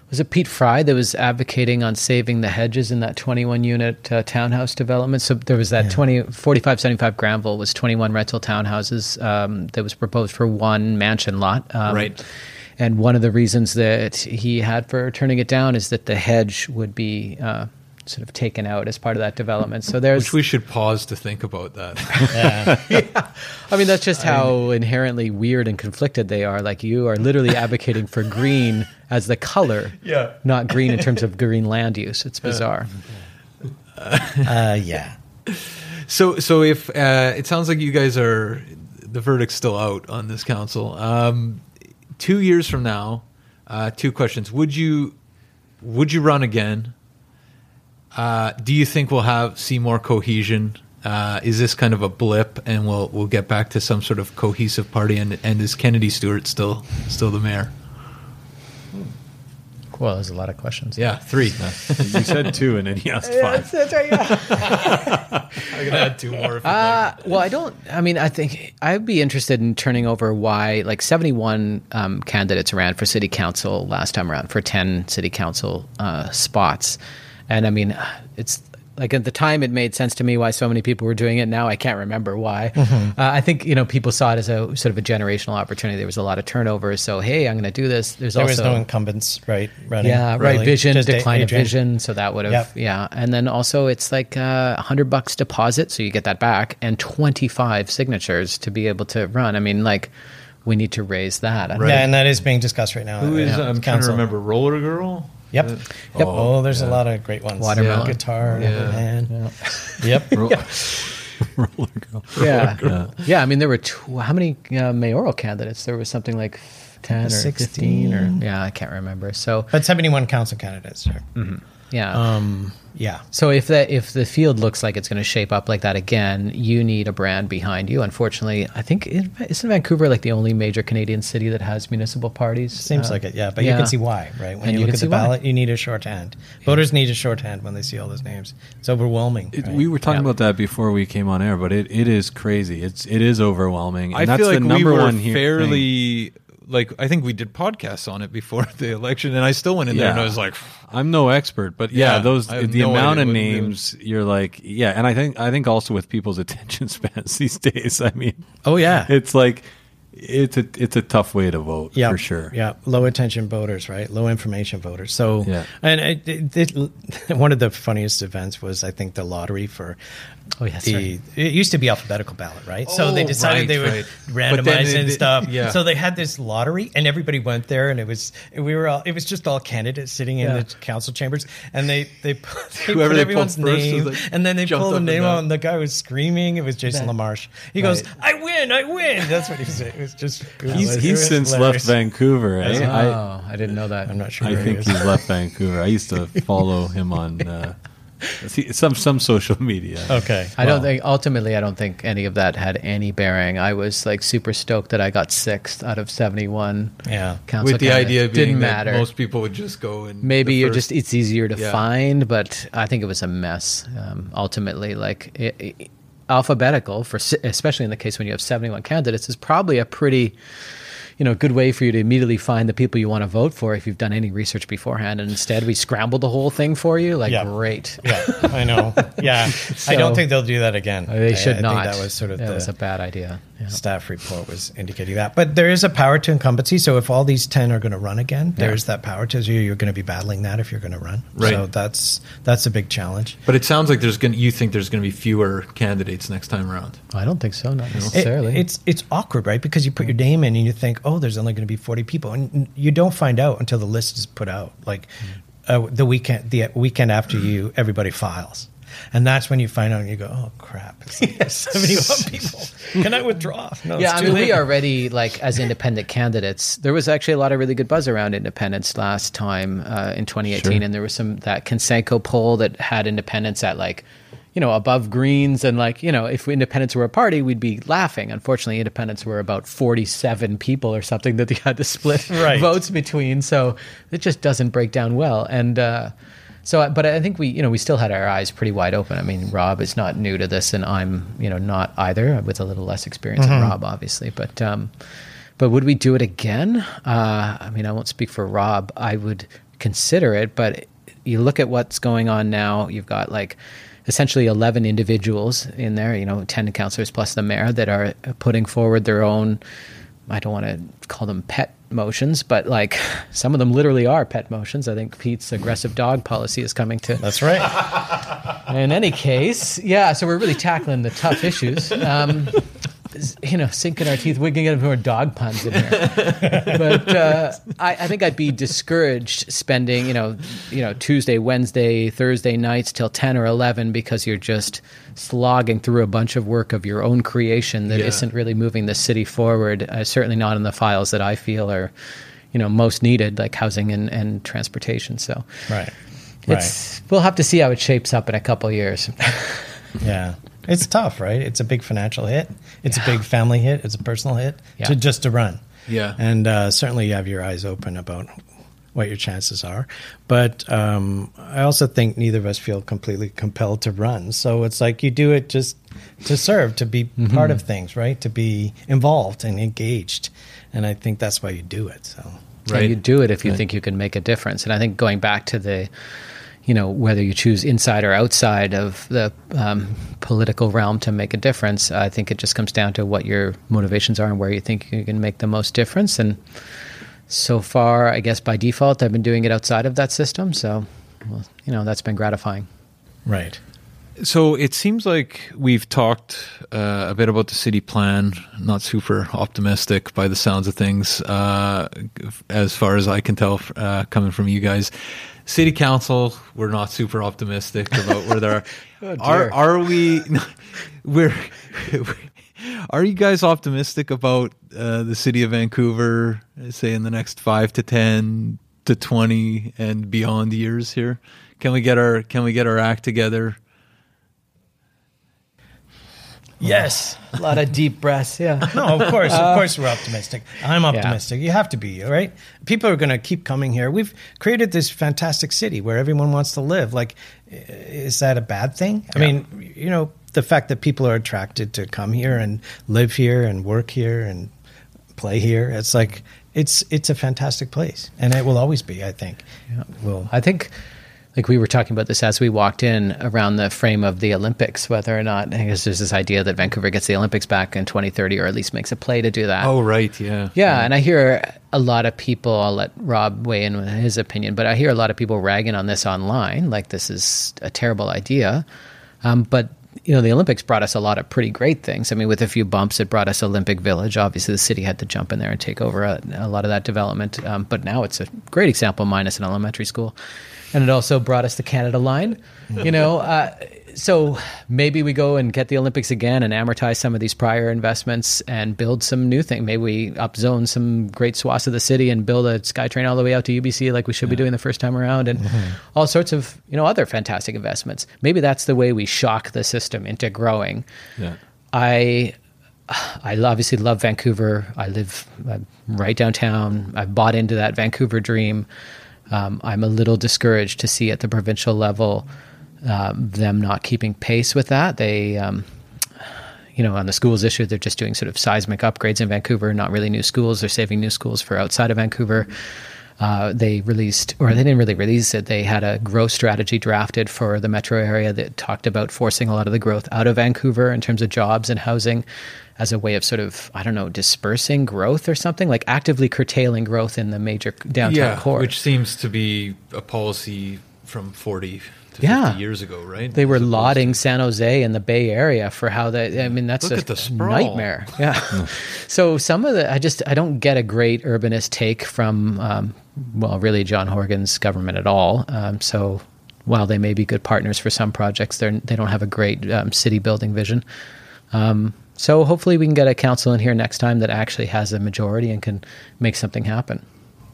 was it Pete Fry that was advocating on saving the hedges in that 21 unit uh, townhouse development. So there was that yeah. 20 4575 Granville was 21 rental townhouses um, that was proposed for one mansion lot. Um, right and one of the reasons that he had for turning it down is that the hedge would be uh, sort of taken out as part of that development. So there's which we should pause to think about that. yeah. yeah. I mean that's just how inherently weird and conflicted they are. Like you are literally advocating for green as the color, yeah, not green in terms of green land use. It's bizarre. Uh, yeah. So so if uh, it sounds like you guys are the verdict's still out on this council. Um, two years from now, uh, two questions: Would you would you run again? Uh, do you think we'll have see more cohesion? Uh, is this kind of a blip, and we'll we'll get back to some sort of cohesive party? And and is Kennedy Stewart still still the mayor? Well, there's a lot of questions. Yeah, three. you said two, and then he asked five. That's, right. Yeah. I'm gonna add two more. Uh, well, I don't. I mean, I think I'd be interested in turning over why, like, 71 um, candidates ran for city council last time around for 10 city council uh, spots, and I mean, it's like at the time it made sense to me why so many people were doing it. Now i can't remember why. Mm-hmm. uh, i think you know people saw it as a sort of a generational opportunity. There was a lot of turnover. So hey i'm going to do this. There's there also was no incumbents right running yeah really. right vision Just decline of vision. So that would have yep. yeah. And then also it's like uh, a uh, hundred bucks deposit so you get that back and 25 signatures to be able to run. I mean like we need to raise that. Right. yeah and that is being discussed right now who is i'm trying to remember roller girl Yep. Uh, yep. Oh, there's yeah. a lot of great ones. Watermelon. Yeah. Guitar, yeah. man. Yeah. Yep. Roller girl. Yeah. yeah. Yeah. I mean, there were tw- how many uh, mayoral candidates? There was something like 10 or 16 or, yeah, I can't remember. So, but 71 council candidates. Sure. Mm-hmm. Yeah. Um, yeah. So if that if the field looks like it's going to shape up like that again, you need a brand behind you. Unfortunately, I think it, isn't Vancouver like the only major Canadian city that has municipal parties. Seems Uh, like it, yeah. But you can see why, right? When And you, you look at the see why. ballot, you need a shorthand. Voters need a shorthand when they see all those names. It's overwhelming. It, right? We were talking Yeah. about that before we came on air, but it, it is crazy. It's it is overwhelming. And I that's feel like the number we were one here thing. Fairly like I think we did podcasts on it before the election, and I still went in there and I was like, I'm no expert, but yeah, Yeah, those the no amount of what it names you're like, yeah, and I think I think also with people's attention spans these days. I mean, oh yeah, it's like it's a it's a tough way to vote yeah, for sure. Yeah, low attention voters, right? Low information voters. So, Yeah. and it, it, it- one of the funniest events was I think the lottery for. Oh, yes, the, right. it used to be alphabetical ballot, right? so they Oh, decided right, they would right. Randomize it- and it- stuff. yeah. So they had this lottery, and everybody went there, and it was we were all it was just all candidates sitting in Yeah. the council chambers, and they they put, they Whoever put they everyone's first name, like and then they pulled the name out, and the guy was screaming. It was Jason Right. LaMarche. He goes, "I win, I win." That's what he said. It was just it was- He's he's was since hilarious. left Vancouver. Eh? I Oh, I didn't know that. I'm not sure. I where think he he's left Vancouver. I used to follow him on uh, some some social media. Okay. I don't think ultimately I don't think any of that had any bearing. I was like super stoked that I got sixth out of seventy one. Yeah. Council with the candidates. idea being didn't that matter. most people would just go and Maybe you're first- just it's easier to Yeah. find, but I think it was a mess. Um, ultimately, like it, it- alphabetical for especially in the case when you have seventy one candidates is probably a pretty you know good way for you to immediately find the people you want to vote for if you've done any research beforehand. And instead, we scrambled the whole thing for you. Like Yeah. great. Yeah, I know. Yeah, I don't think they'll do that again. They should I not. Think that was sort of that the was a bad idea. Yeah. staff report was indicating that. But there is a power to incumbency. So if all these ten are going to run again, there's that power to you. You're going to be battling that if you're going to run. Right. So that's that's a big challenge. But it sounds like there's going. You think there's going to be fewer candidates next time around? I don't think so. Not It- necessarily. it's it's awkward, right? Because you put your name in and you think, oh, there's only going to be 40 people, and you don't find out until the list is put out, like uh, the weekend the weekend after you everybody files. And that's when you find out and you go, oh crap, it's like 71 people. Can I withdraw? No, yeah, it's I mean, late. we already like as independent candidates. There was actually a lot of really good buzz around independence last time uh, in 2018, and there was some that Canseco poll that had independents at like, you know, above Greens, and like, you know, if independents were a party, we'd be laughing. Unfortunately, independents were about 47 people or something that they had to split Right. votes between, so it just doesn't break down well. And uh, so, but I think we, you know, we still had our eyes pretty wide open. I mean, Rob is not new to this, and I'm, you know, not either, with a little less experience than Rob, obviously. But, um, but would we do it again? Uh, I mean, I won't speak for Rob. I would consider it, but you look at what's going on now. You've got like essentially 11 individuals in there, you know, 10 councillors plus the mayor that are putting forward their own, I don't want to call them pet motions, but like some of them literally are pet motions. I think Pete's aggressive dog policy is coming to That's right. in any case, yeah. So we're really tackling the tough issues. Um, you know, sinking our teeth. We can get more dog puns in here, but uh, I, I think I'd be discouraged spending, you know, you know, Tuesday, Wednesday, Thursday nights till ten or eleven because you're just slogging through a bunch of work of your own creation that Yeah. not really moving the city forward. Uh, certainly not in the files that I feel are, you know, most needed, like housing and, and transportation. So Right. Right. we'll have to see how it shapes up in a couple of years. Yeah. It's tough, right? It's a big financial hit. It's a big family hit. It's a personal hit Yeah. to just to run. Yeah. And uh, certainly you have your eyes open about what your chances are. But um, I also think neither of us feel completely compelled to run. So it's like you do it just to serve, to be part of things, right? To be involved and engaged. And I think that's why you do it. So Yeah, Right. you do it if you think you can make a difference. And I think going back to the, you know, whether you choose inside or outside of the um, political realm to make a difference, I think it just comes down to what your motivations are and where you think you can make the most difference. And so far, I guess by default, I've been doing it outside of that system. So, well, you know, that's been gratifying. right. So it seems like we've talked uh, a bit about the city plan. Not super optimistic by the sounds of things, uh, as far as I can tell, uh, coming from you guys. City council, we're not super optimistic about where they're. are are we? We're. Are you guys optimistic about uh, the city of Vancouver, say in the next five to ten, to 20 and beyond years here? Can we get our can we get our act together? Yes. A lot of deep breaths. Yeah. No, of course, of uh, course, we're optimistic. I'm optimistic. You have to be, right? People are going to keep coming here. We've created this fantastic city where everyone wants to live. Like, is that a bad thing? I mean, you know, the fact that people are attracted to come here and live here and work here and play here. It's like it's it's a fantastic place, and it will always be. I think. Will I think, like we were talking about this as we walked in around the frame of the Olympics, whether or not I guess there's this idea that Vancouver gets the Olympics back in 2030, or at least makes a play to do that. Oh right, yeah. Yeah, and I hear a lot of people. I'll let Rob weigh in with his opinion, but I hear a lot of people ragging on this online, like this is a terrible idea. Um, but you know, the Olympics brought us a lot of pretty great things. I mean, with a few bumps, it brought us Olympic Village. Obviously, the city had to jump in there and take over a, a lot of that development. Um, but now it's a great example, minus an elementary school, and it also brought us the Canada Line. You know, uh, so maybe we go and get the Olympics again and amortize some of these prior investments and build some new thing. Maybe we upzone some great swaths of the city and build a SkyTrain all the way out to UBC like we should be doing the first time around, and all sorts of you know other fantastic investments. Maybe that's the way we shock the system into growing. Yeah. I I obviously love Vancouver. I live uh, right downtown. I've bought into that Vancouver dream. Um, I'm a little discouraged to see at the provincial level um, them not keeping pace with that. They, um, you know, on the schools issue, they're just doing sort of seismic upgrades in Vancouver, not really new schools. They're saving new schools for outside of Vancouver. Uh, they released, or they didn't really release it. They had a growth strategy drafted for the metro area that talked about forcing a lot of the growth out of Vancouver in terms of jobs and housing as a way of sort of, I don't know, dispersing growth or something, like actively curtailing growth in the major downtown yeah, core. which seems to be a policy from 40 to Yeah. 50 years ago, right? they were lauding San Jose and the Bay Area for how that. I mean, that's Look a nightmare. Yeah. so some of the, I just, I don't get a great urbanist take from, um, well, really John Horgan's government at all. Um, so while they may be good partners for some projects, they're they don't have a great um, city building vision. Um, so hopefully we can get a council in here next time that actually has a majority and can make something happen.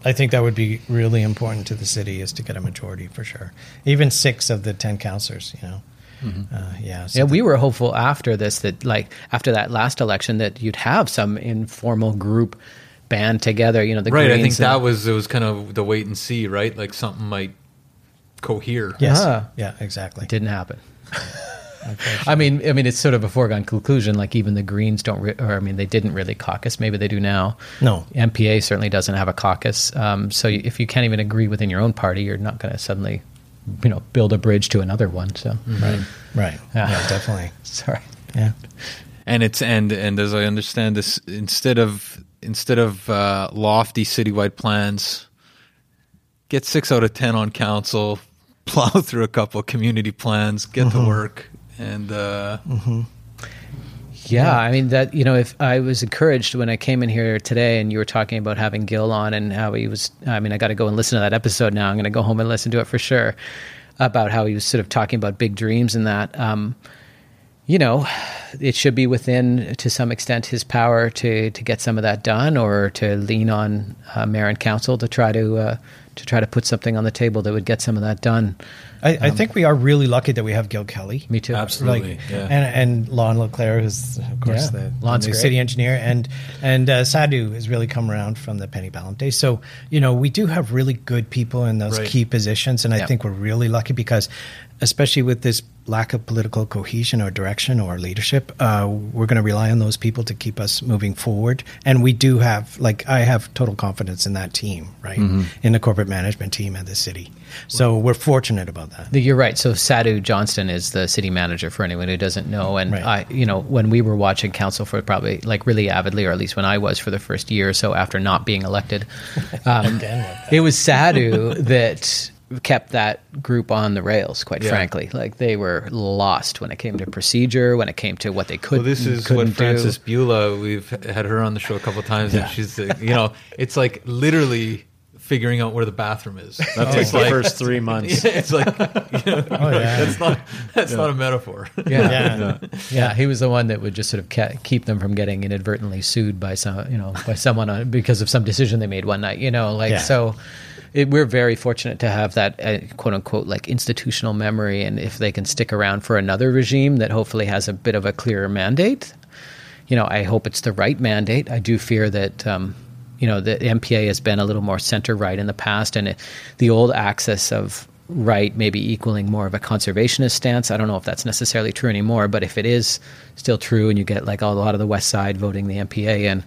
I think that would be really important to the city is to get a majority for sure. Even six of the ten councillors, you know. Uh, yeah. so Yeah, the- we were hopeful after this that, like, after that last election, that you'd have some informal group band together. You know, the Right, I think Greens that was it was kind of the wait and see, right? Like something might cohere. Yes. Ah. Yeah. Exactly. didn't happen. I mean, I mean, it's sort of a foregone conclusion. Like even the Greens don't, re- or I mean, they didn't really caucus. Maybe they do now. No. NPA certainly doesn't have a caucus. Um, so if you can't even agree within your own party, you're not going to suddenly, you know, build a bridge to another one. So, Right. Right. Yeah. Yeah. Definitely. sorry. Yeah. and it's and and as I understand this, instead of instead of uh, lofty citywide plans, get six out of ten on council, plow through a couple of community plans, get to work, and uh, Yeah, I mean that you know if I was encouraged when I came in here today and you were talking about having Gil on and how he was I mean I got to go and listen to that episode now. I'm going to go home and listen to it for sure about how he was sort of talking about big dreams and that. Um you know, it should be within to some extent his power to to get some of that done or to lean on uh, mayor and council to try to uh, to try to put something on the table that would get some of that done. I, I think we are really lucky that we have Gil Kelley. Me too. Absolutely. Like, yeah. and and Lon LaClaire, who's of course Yeah. the, Lon's the city engineer, and and uh, Sadhu has really come around from the Penny Ballem days. So you know we do have really good people in those Right. key positions, and I Yeah. think we're really lucky because, especially with this lack of political cohesion or direction or leadership, uh, we're going to rely on those people to keep us moving forward. And we do have, like, I have total confidence in that team, right, Mm-hmm. in the corporate management team at the city. So we're fortunate about that. You're right. So Sadhu Johnston is the city manager for anyone who doesn't know. And Right. I, you know, when we were watching council for probably like really avidly, or at least when I was for the first year or so after not being elected, um, it was Sadhu that kept that group on the rails. Quite Yeah. frankly, like they were lost when it came to procedure, when it came to what they could. Well, this is couldn't what do. Frances Bula. We've had her on the show a couple of times, and she's, uh, you know, it's like literally figuring out where the bathroom is. That takes the first three months. it's like you know, Oh, yeah. that's not that's not a metaphor. Yeah. Yeah. Yeah, he was the one that would just sort of ca- keep them from getting inadvertently sued by some, you know, by someone on, because of some decision they made one night. You know, like Yeah. so. It, we're very fortunate to have that uh, quote unquote like institutional memory, and if they can stick around for another regime that hopefully has a bit of a clearer mandate, you know, I hope it's the right mandate. I do fear that. Um, you know, the NPA has been a little more center right in the past, and it, the old axis of right maybe equaling more of a conservationist stance. I don't know if that's necessarily true anymore, but if it is still true, and you get like a lot of the West Side voting the NPA, and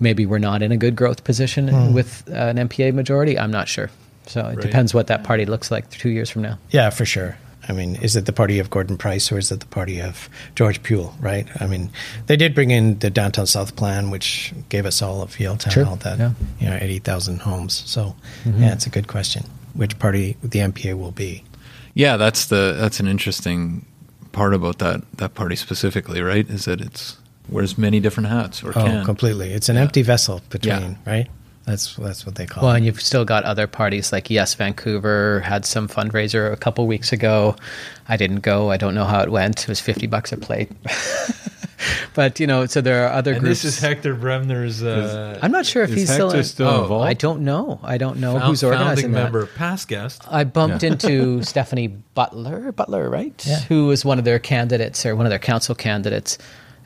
maybe we're not in a good growth position Hmm. with uh, an NPA majority, I'm not sure. So it Right. depends what that party looks like two years from now. Yeah, for sure. I mean, is it the party of Gordon Price or is it the party of George Puil, right? I mean, they did bring in the Downtown South Plan, which gave us all of Yaletown, Sure, all that, yeah. you know, 80,000 homes. So, yeah, it's a good question. Which party the NPA will be? Yeah, that's the that's an interesting part about that that party specifically, right? Is that it's wears many different hats or Oh, can. completely. It's an empty vessel between, Yeah. right? That's that's what they call it. Well, it. and you've still got other parties like Yes Vancouver had some fundraiser a couple weeks ago. I didn't go. I don't know how it went. It was fifty bucks a plate. but you know, so there are other And groups. this is Hector Bremner's uh, I'm not sure if Is he's still, Hector still oh, involved? I don't know. I don't know found- who's organizing founding that. member, past guest. I bumped into Stephanie Butler, Butler, right? Yeah. Who was one of their candidates or one of their council candidates.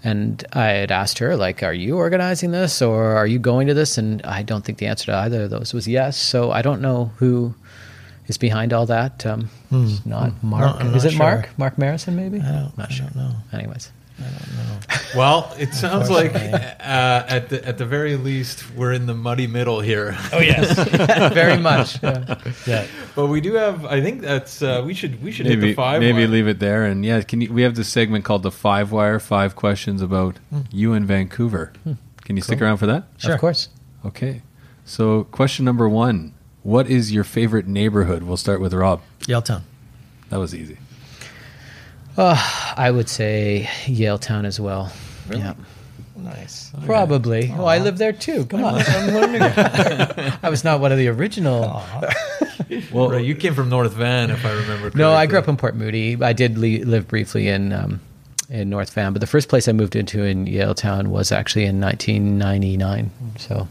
And I had asked her, like, are you organizing this or are you going to this? And I don't think the answer to either of those was yes. So I don't know who is behind all that. Um, it's not Mark. I'm is it Mark? sure. Mark Marissen, maybe? I don't, Not I sure. don't know. Anyways. Well, it sounds like uh, at the at the very least we're in the muddy middle here. Oh, yes. Very much. yeah. yeah. But we do have. I think that's uh, we should we should hit Maybe the five. maybe wire. leave it there. And yeah, can you, we have this segment called the Five Wire? Five questions about you in Vancouver. Can you stick around for that? Sure. Of course. Okay. So question number one: What is your favorite neighborhood? We'll start with Rob. Yaletown. That was easy. I would say Yaletown as well. Yeah. Nice. Probably. Oh, I live there too. Come on. I'm learning. I was not one of the original. Well, right, you came from North Van, if I remember. correctly. No, I grew up in Port Moody. I did le- live briefly in um, in North Van, but the first place I moved into in Yaletown was actually in 1999. So,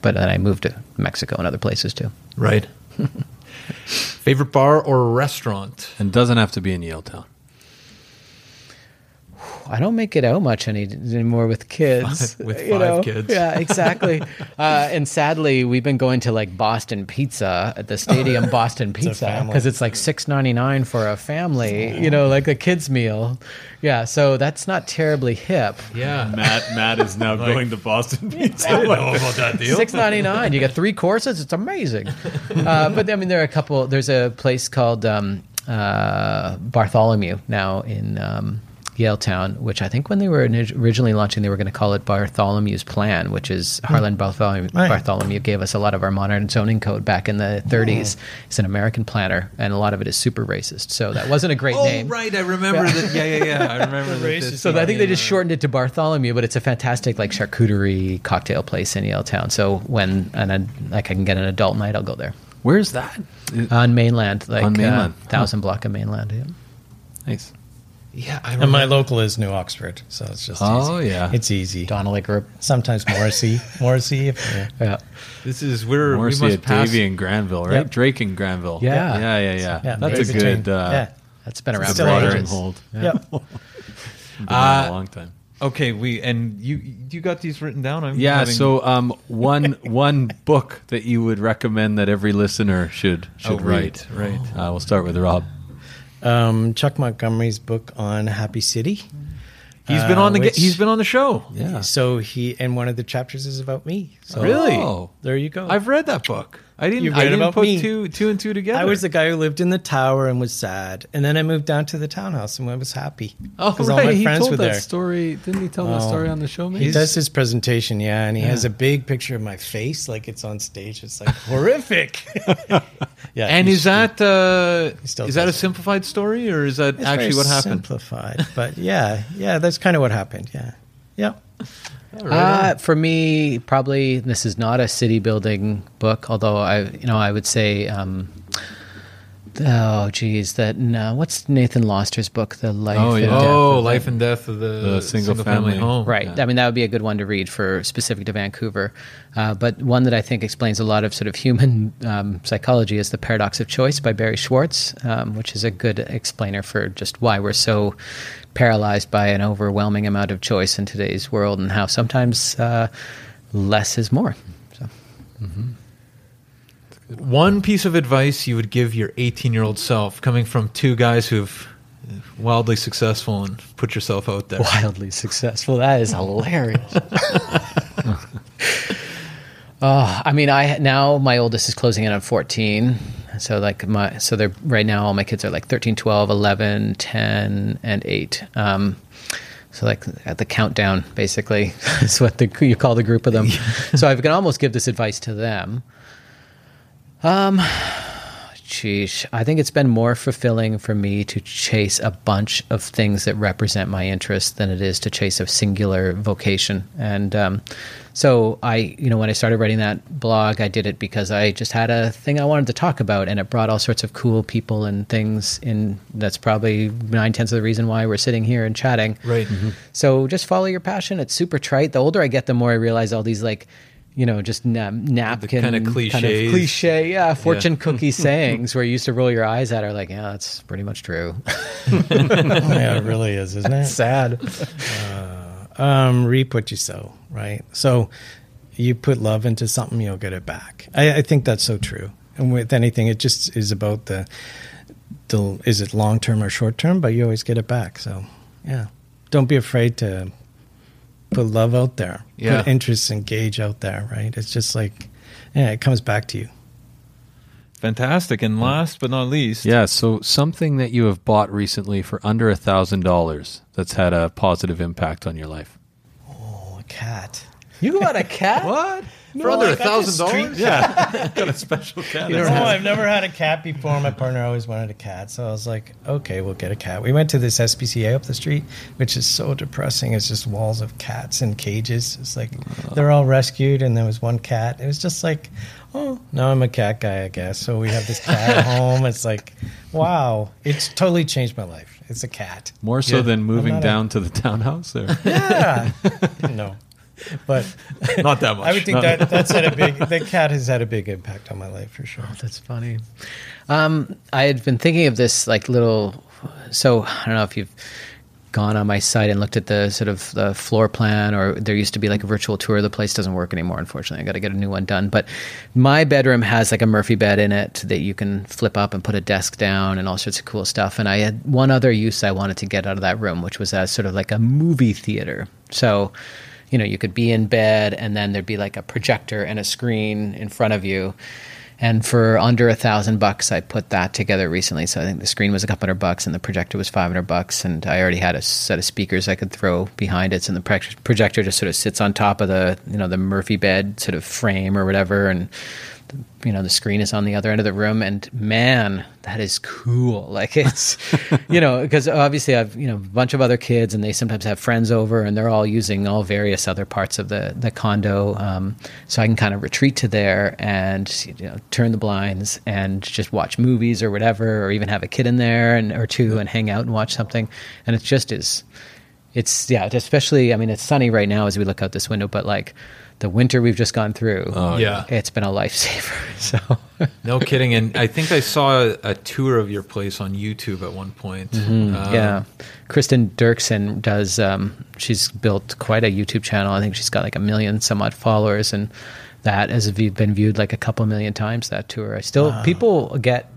but then I moved to Mexico and other places too. Right. Favorite bar or restaurant? And doesn't have to be in Yaletown. I don't make it out much any, anymore with kids. Five- with you five kids. Yeah, exactly. uh, and sadly, we've been going to like Boston Pizza at the stadium, Boston Pizza, because it's like six ninety nine for a family. You know, like a kids meal. Yeah, so that's not terribly hip. Yeah. Matt Matt is now Like- going to Boston Pizza. I didn't know about that deal. Six ninety nine. You get three courses. It's amazing. Uh, but I mean, there are a couple. There's a place called um, uh, Bartholomew now in um, Yaletown, which I think when they were originally launching, they were going to call it Bartholomew's Plan, which is Harlan Bartholomew, Right. Bartholomew gave us a lot of our modern zoning code back in the 30s. He's an American planner, and a lot of it is super racist. So that wasn't a great Oh, name. right. I remember that. Yeah, yeah, yeah. I remember that. this So I think they just shortened it to Bartholomew, but it's a fantastic like charcuterie cocktail place in Yaletown. So when and I, like I can get an adult night, I'll go there Where's that? on mainland, like On mainland. uh, thousand block of mainland. Yeah. Nice. Yeah, I And my local is New Oxford, so it's just Oh, easy. yeah. It's easy. Donnelly Group. Sometimes Morrissey. Morrissey. If, yeah. Yeah. This is we're Morrissey we must at pass. Davie and Granville, right? Yep. Drake and Granville. Yeah. yeah, yeah, yeah. Yeah, That's a between- good uh, yeah. That's been around Still for ages. watering ages. hold. Yep. Been Uh, a long time. Okay, we and you you got these written down. I'm Yeah. having- So, um, one one book that you would recommend that every listener should should Oh, read. right, right. Uh, we'll start with Rob. Um, Chuck Montgomery's book on Happy City. he's been uh, on the which- he's been on the show. Yeah. So he and one of the chapters is about me. So Really? Oh. there you go. I've read that book. I didn't. You I didn't put me. two two and two together. I was the guy who lived in the tower and was sad, and then I moved down to the townhouse and I was happy. Oh, 'Cause all right. my he friends told that there. story. Didn't he tell that Oh. story on the show? Maybe? He does his presentation, yeah, and he has a big picture of my face, like it's on stage. It's like horrific. yeah, and is that uh, is that a it. simplified story or is that it's actually what happened? Simplified, but yeah, yeah, that's kind of what happened. Yeah, yeah. Uh, for me, probably this is not a city building book, although I, you know, I would say um, Oh, geez, that no. What's Nathan Lauster's book, The Life Oh, and yeah. Death Oh, of life and death of the, The single, single family, family. home. Right. Yeah. I mean, that would be a good one to read for specific to Vancouver. Uh, but one that I think explains a lot of sort of human um, psychology is The Paradox of Choice by Barry Schwartz, um, which is a good explainer for just why we're so paralyzed by an overwhelming amount of choice in today's world and how sometimes uh, less is more. So. One piece of advice you would give your 18 year old self, coming from two guys who've wildly successful and put yourself out there. wildly successful. That is hilarious. oh, I mean, I now my oldest is closing in on 14. So like my so they're right now all my kids are like 13, 12, 11, 10 and 8. Um so like at the countdown basically is what the you call the group of them. so I can almost give this advice to them. Um Sheesh. I think it's been more fulfilling for me to chase a bunch of things that represent my interests than it is to chase a singular vocation. And um, so I, you know, when I started writing that blog, I did it because I just had a thing I wanted to talk about, and it brought all sorts of cool people and things in. That's probably nine tenths of the reason why we're sitting here and chatting. Right. So just follow your passion. It's super trite. The older I get, the more I realize all these like, you know, just na- napkin kinda cliches. cliche, yeah, fortune cookie sayings where you used to roll your eyes at are like, yeah, that's pretty much true. yeah, it really is, isn't it? Sad. um, reap what you sow, right? So you put love into something, you'll get it back. I, I think that's so true. And with anything, it just is about the, the is it long term or short term, but you always get it back. So yeah, don't be afraid to put love out there, Yeah. put interest, engage out there, right? It's just like, yeah, it comes back to you. Fantastic. And last but not least, Yeah, so something that you have bought recently for under a thousand dollars that's had a positive impact on your life. Oh, a cat. You got a cat? what? For under I a got thousand dollars? Yeah. Got a special cat. No, I've never had a cat before. My partner always wanted a cat, so I was like, okay, we'll get a cat. We went to this SPCA up the street, which is so depressing. It's just walls of cats in cages. It's like uh. they're all rescued, and there was one cat. It was just like, oh, now I'm a cat guy, I guess. So we have this cat at home. It's like, wow, it's totally changed my life. It's a cat. More so Yeah. than moving not a- down to the townhouse there. Yeah, no, but Not that much. I would think that that's had a big. The cat has had a big impact on my life for sure. That's funny. Um, I had been thinking of this like little. So I don't know if you've gone on my site and looked at the sort of the floor plan, or there used to be like a virtual tour. The place doesn't work anymore, unfortunately. I got to get a new one done. But my bedroom has like a Murphy bed in it that you can flip up and put a desk down and all sorts of cool stuff. And I had one other use I wanted to get out of that room, which was as sort of like a movie theater. So you know, you could be in bed and then there'd be like a projector and a screen in front of you. And for under a thousand bucks, I put that together recently. So I think the screen was a couple hundred bucks and the projector was 500 bucks. And I already had a set of speakers I could throw behind it. And the projector just sort of sits on top of the, you know, the Murphy bed sort of frame or whatever. And, you know, the screen is on the other end of the room. And man, that is cool. Like it's, you know, because obviously I've, you know, a bunch of other kids and they sometimes have friends over and they're all using all various other parts of the, the condo. Um, so I can kind of retreat to there and, you know, turn the blinds and just watch movies or whatever, or even have a kid in there and, or two and hang out and watch something. And it just is, it's, yeah, especially, I mean, it's sunny right now as we look out this window, but like, the winter we've just gone through, Oh, yeah. it's been a lifesaver. So No kidding. And I think I saw a, a tour of your place on YouTube at one point. Um, yeah, Kirsten Dirksen does. Um, she's built quite a YouTube channel. I think she's got like a million some odd followers, and that has been viewed like a couple million times. That tour. I still people get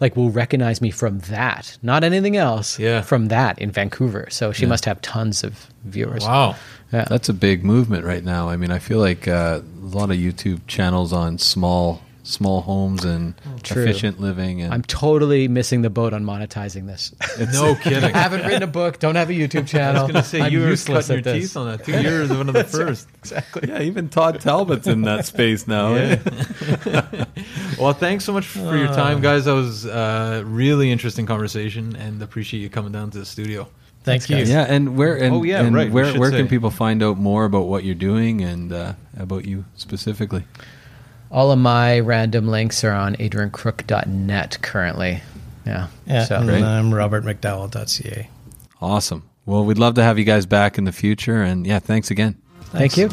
like will recognize me from that, not anything else. Yeah. from that in Vancouver. So she must have tons of viewers. Wow. Yeah. That's a big movement right now. I mean, I feel like uh, a lot of YouTube channels on small small homes and True. efficient living. And I'm totally missing the boat on monetizing this. No kidding. I haven't written a book. Don't have a YouTube channel. I was going to say, I'm you were cutting your this. teeth on that. Two years, one of the first. Exactly. yeah, even Todd Talbot's in that space now. eh? Well, thanks so much for your time, guys. That was a really interesting conversation and appreciate you coming down to the studio. Thank you. Yeah, and where and, Oh, yeah, and right, where where say. can people find out more about what you're doing and uh, about you specifically? All of my random links are on adriancrook.net currently. Yeah. Yeah, So- and then I'm robertmcdowell.ca. Awesome. Well, we'd love to have you guys back in the future. And yeah, thanks again. Thank you.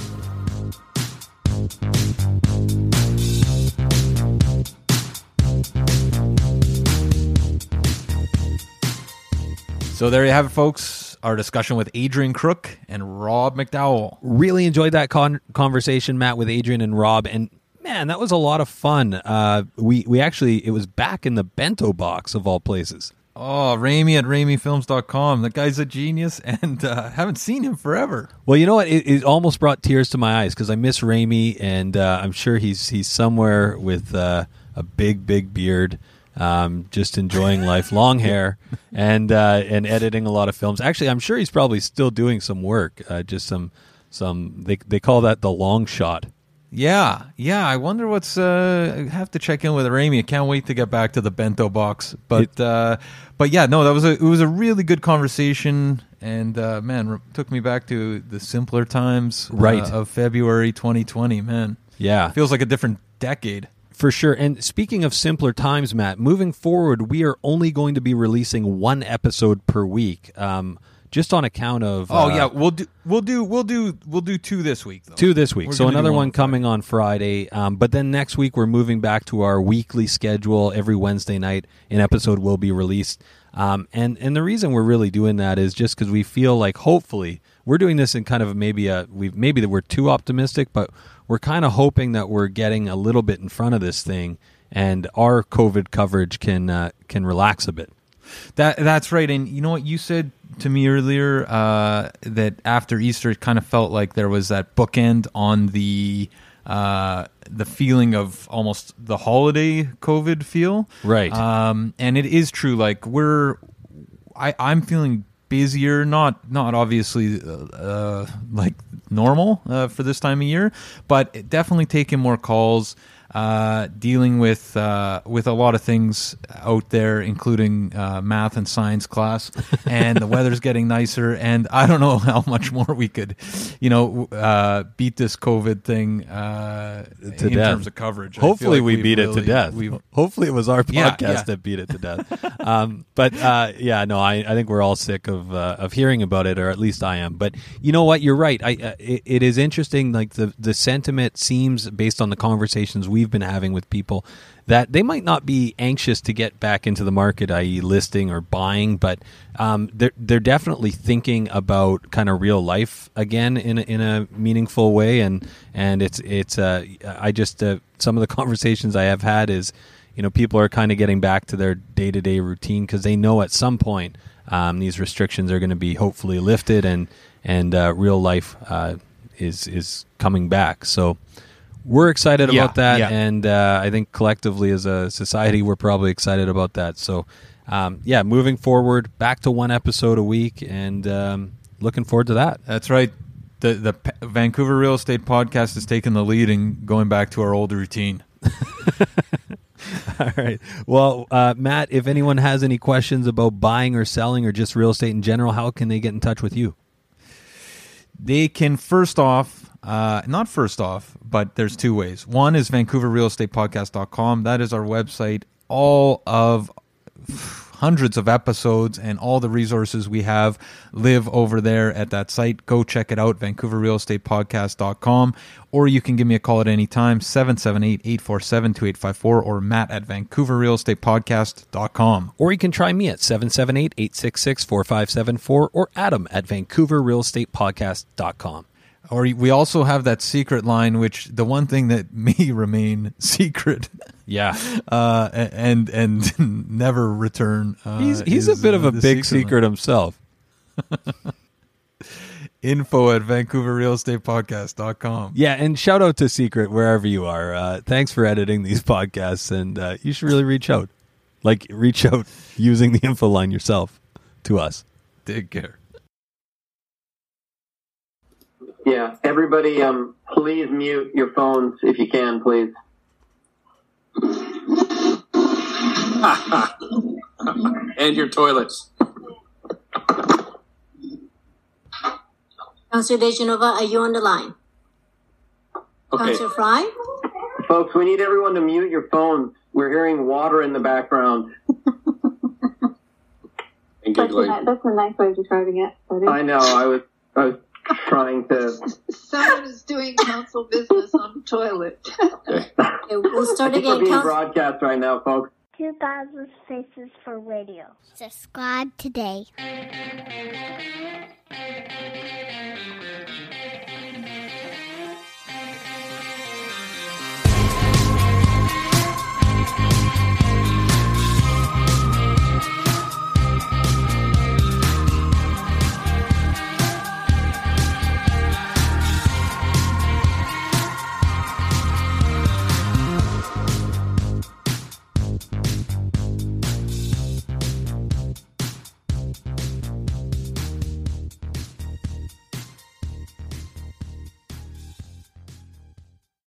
So there you have it, folks. Our discussion with Adrian Crook and Rob McDowell. really enjoyed that con- conversation, Matt, with Adrian and Rob, and man, that was a lot of fun. Uh, we we actually it was back in the bento box of all places. Oh, Ramey at RameyFilms.com. The guy's a genius, and uh, haven't seen him forever. Well, you know what? It, it almost brought tears to my eyes because I miss Raimi, and uh, I'm sure he's he's somewhere with uh, a big, big beard, um, just enjoying life, long hair, and uh, and editing a lot of films. Actually, I'm sure he's probably still doing some work. Uh, just some some they they call that the long shot. Yeah, yeah. I wonder what's. Uh, I have to check in with Rami. I can't wait to get back to the bento box. But uh, but yeah, no, that was a it was a really good conversation, and uh, man, r- took me back to the simpler times, uh, Right. of February 2020. Man, Yeah, feels like a different decade. For sure. And speaking of simpler times, Matt, moving forward, we are only going to be releasing one episode per week, um, just on account of. Oh uh, yeah, we'll do we'll do we'll do we'll do two this week. Though. Two this week. We're so another one one coming on Friday. Um, but then next week, we're moving back to our weekly schedule. Every Wednesday night, an episode will be released. Um, and, and the reason we're really doing that is just because we feel like hopefully we're doing this in kind of maybe a we maybe that we're too optimistic, but we're kind of hoping that we're getting a little bit in front of this thing, and our COVID coverage can uh, can relax a bit. That that's right. And you know what you said to me earlier uh, that after Easter, it kind of felt like there was that bookend on the uh, the feeling of almost the holiday COVID feel. Right. Um, and it is true. Like we're, I I'm feeling busier. Not not obviously uh, uh, like normal uh, for this time of year, but definitely taking more calls uh, dealing with uh, with a lot of things out there, including uh, math and science class, and the weather's getting nicer. And I don't know how much more we could, you know, uh, beat this COVID thing uh, in death. terms of coverage. Hopefully, like we beat it to death. we've- Hopefully, it was our podcast yeah. that beat it to death. um, but uh, yeah, no, I, I think we're all sick of uh, of hearing about it, or at least I am. But you know what? You're right. I, uh, it, it is interesting. Like the the sentiment seems, based on the conversations we've been having with people, that they might not be anxious to get back into the market, i.e., listing or buying, but um, they're they're definitely thinking about kind of real life again in a, in a meaningful way, and and it's it's uh, I just uh, some of the conversations I have had is you know people are kind of getting back to their day to day routine because they know at some point um, these restrictions are going to be hopefully lifted and and uh, real life uh, is is coming back. So we're excited Yeah, about that, yeah. and uh, I think collectively as a society we're probably excited about that. So um, yeah, moving forward, back to one episode a week, and um, looking forward to that. That's right. The the P- Vancouver Real Estate Podcast has taken the lead in going back to our old routine. All right. Well, uh, Matt, if anyone has any questions about buying or selling or just real estate in general, how can they get in touch with you? They can first off, uh, not first off, but there's two ways. One is VancouverRealEstatePodcast.com. That is our website. All of hundreds of episodes and all the resources we have live over there at that site. Go check it out, VancouverRealEstatePodcast.com. Or you can give me a call at any time, 778-847-2854 or matt at VancouverRealEstatePodcast.com. Or you can try me at 778 866 4574 or Adam at VancouverRealEstatePodcast.com. Or we also have that secret line, which the one thing that may remain secret, Yeah. uh, and and never return. Uh, He's, he's a is, bit uh, of a big secret himself. Info at VancouverRealEstatePodcast.com. Yeah, and shout out to Secret wherever you are. Uh, thanks for editing these podcasts, and uh, you should really reach out. Like, reach out using the info line yourself to us. Take care. Yeah, everybody, um, please mute your phones if you can, please. and your toilets. Councillor De Genova, are you on the line? Okay. Councillor Fry? Folks, we need everyone to mute your phones. We're hearing water in the background. giggling. That's a nice way of describing it. I know. I was I was trying to. Someone is doing council business on the toilet. Okay, we'll start I think we're again. being Council- broadcast right now, folks. 2000 Faces for Radio. Subscribe today.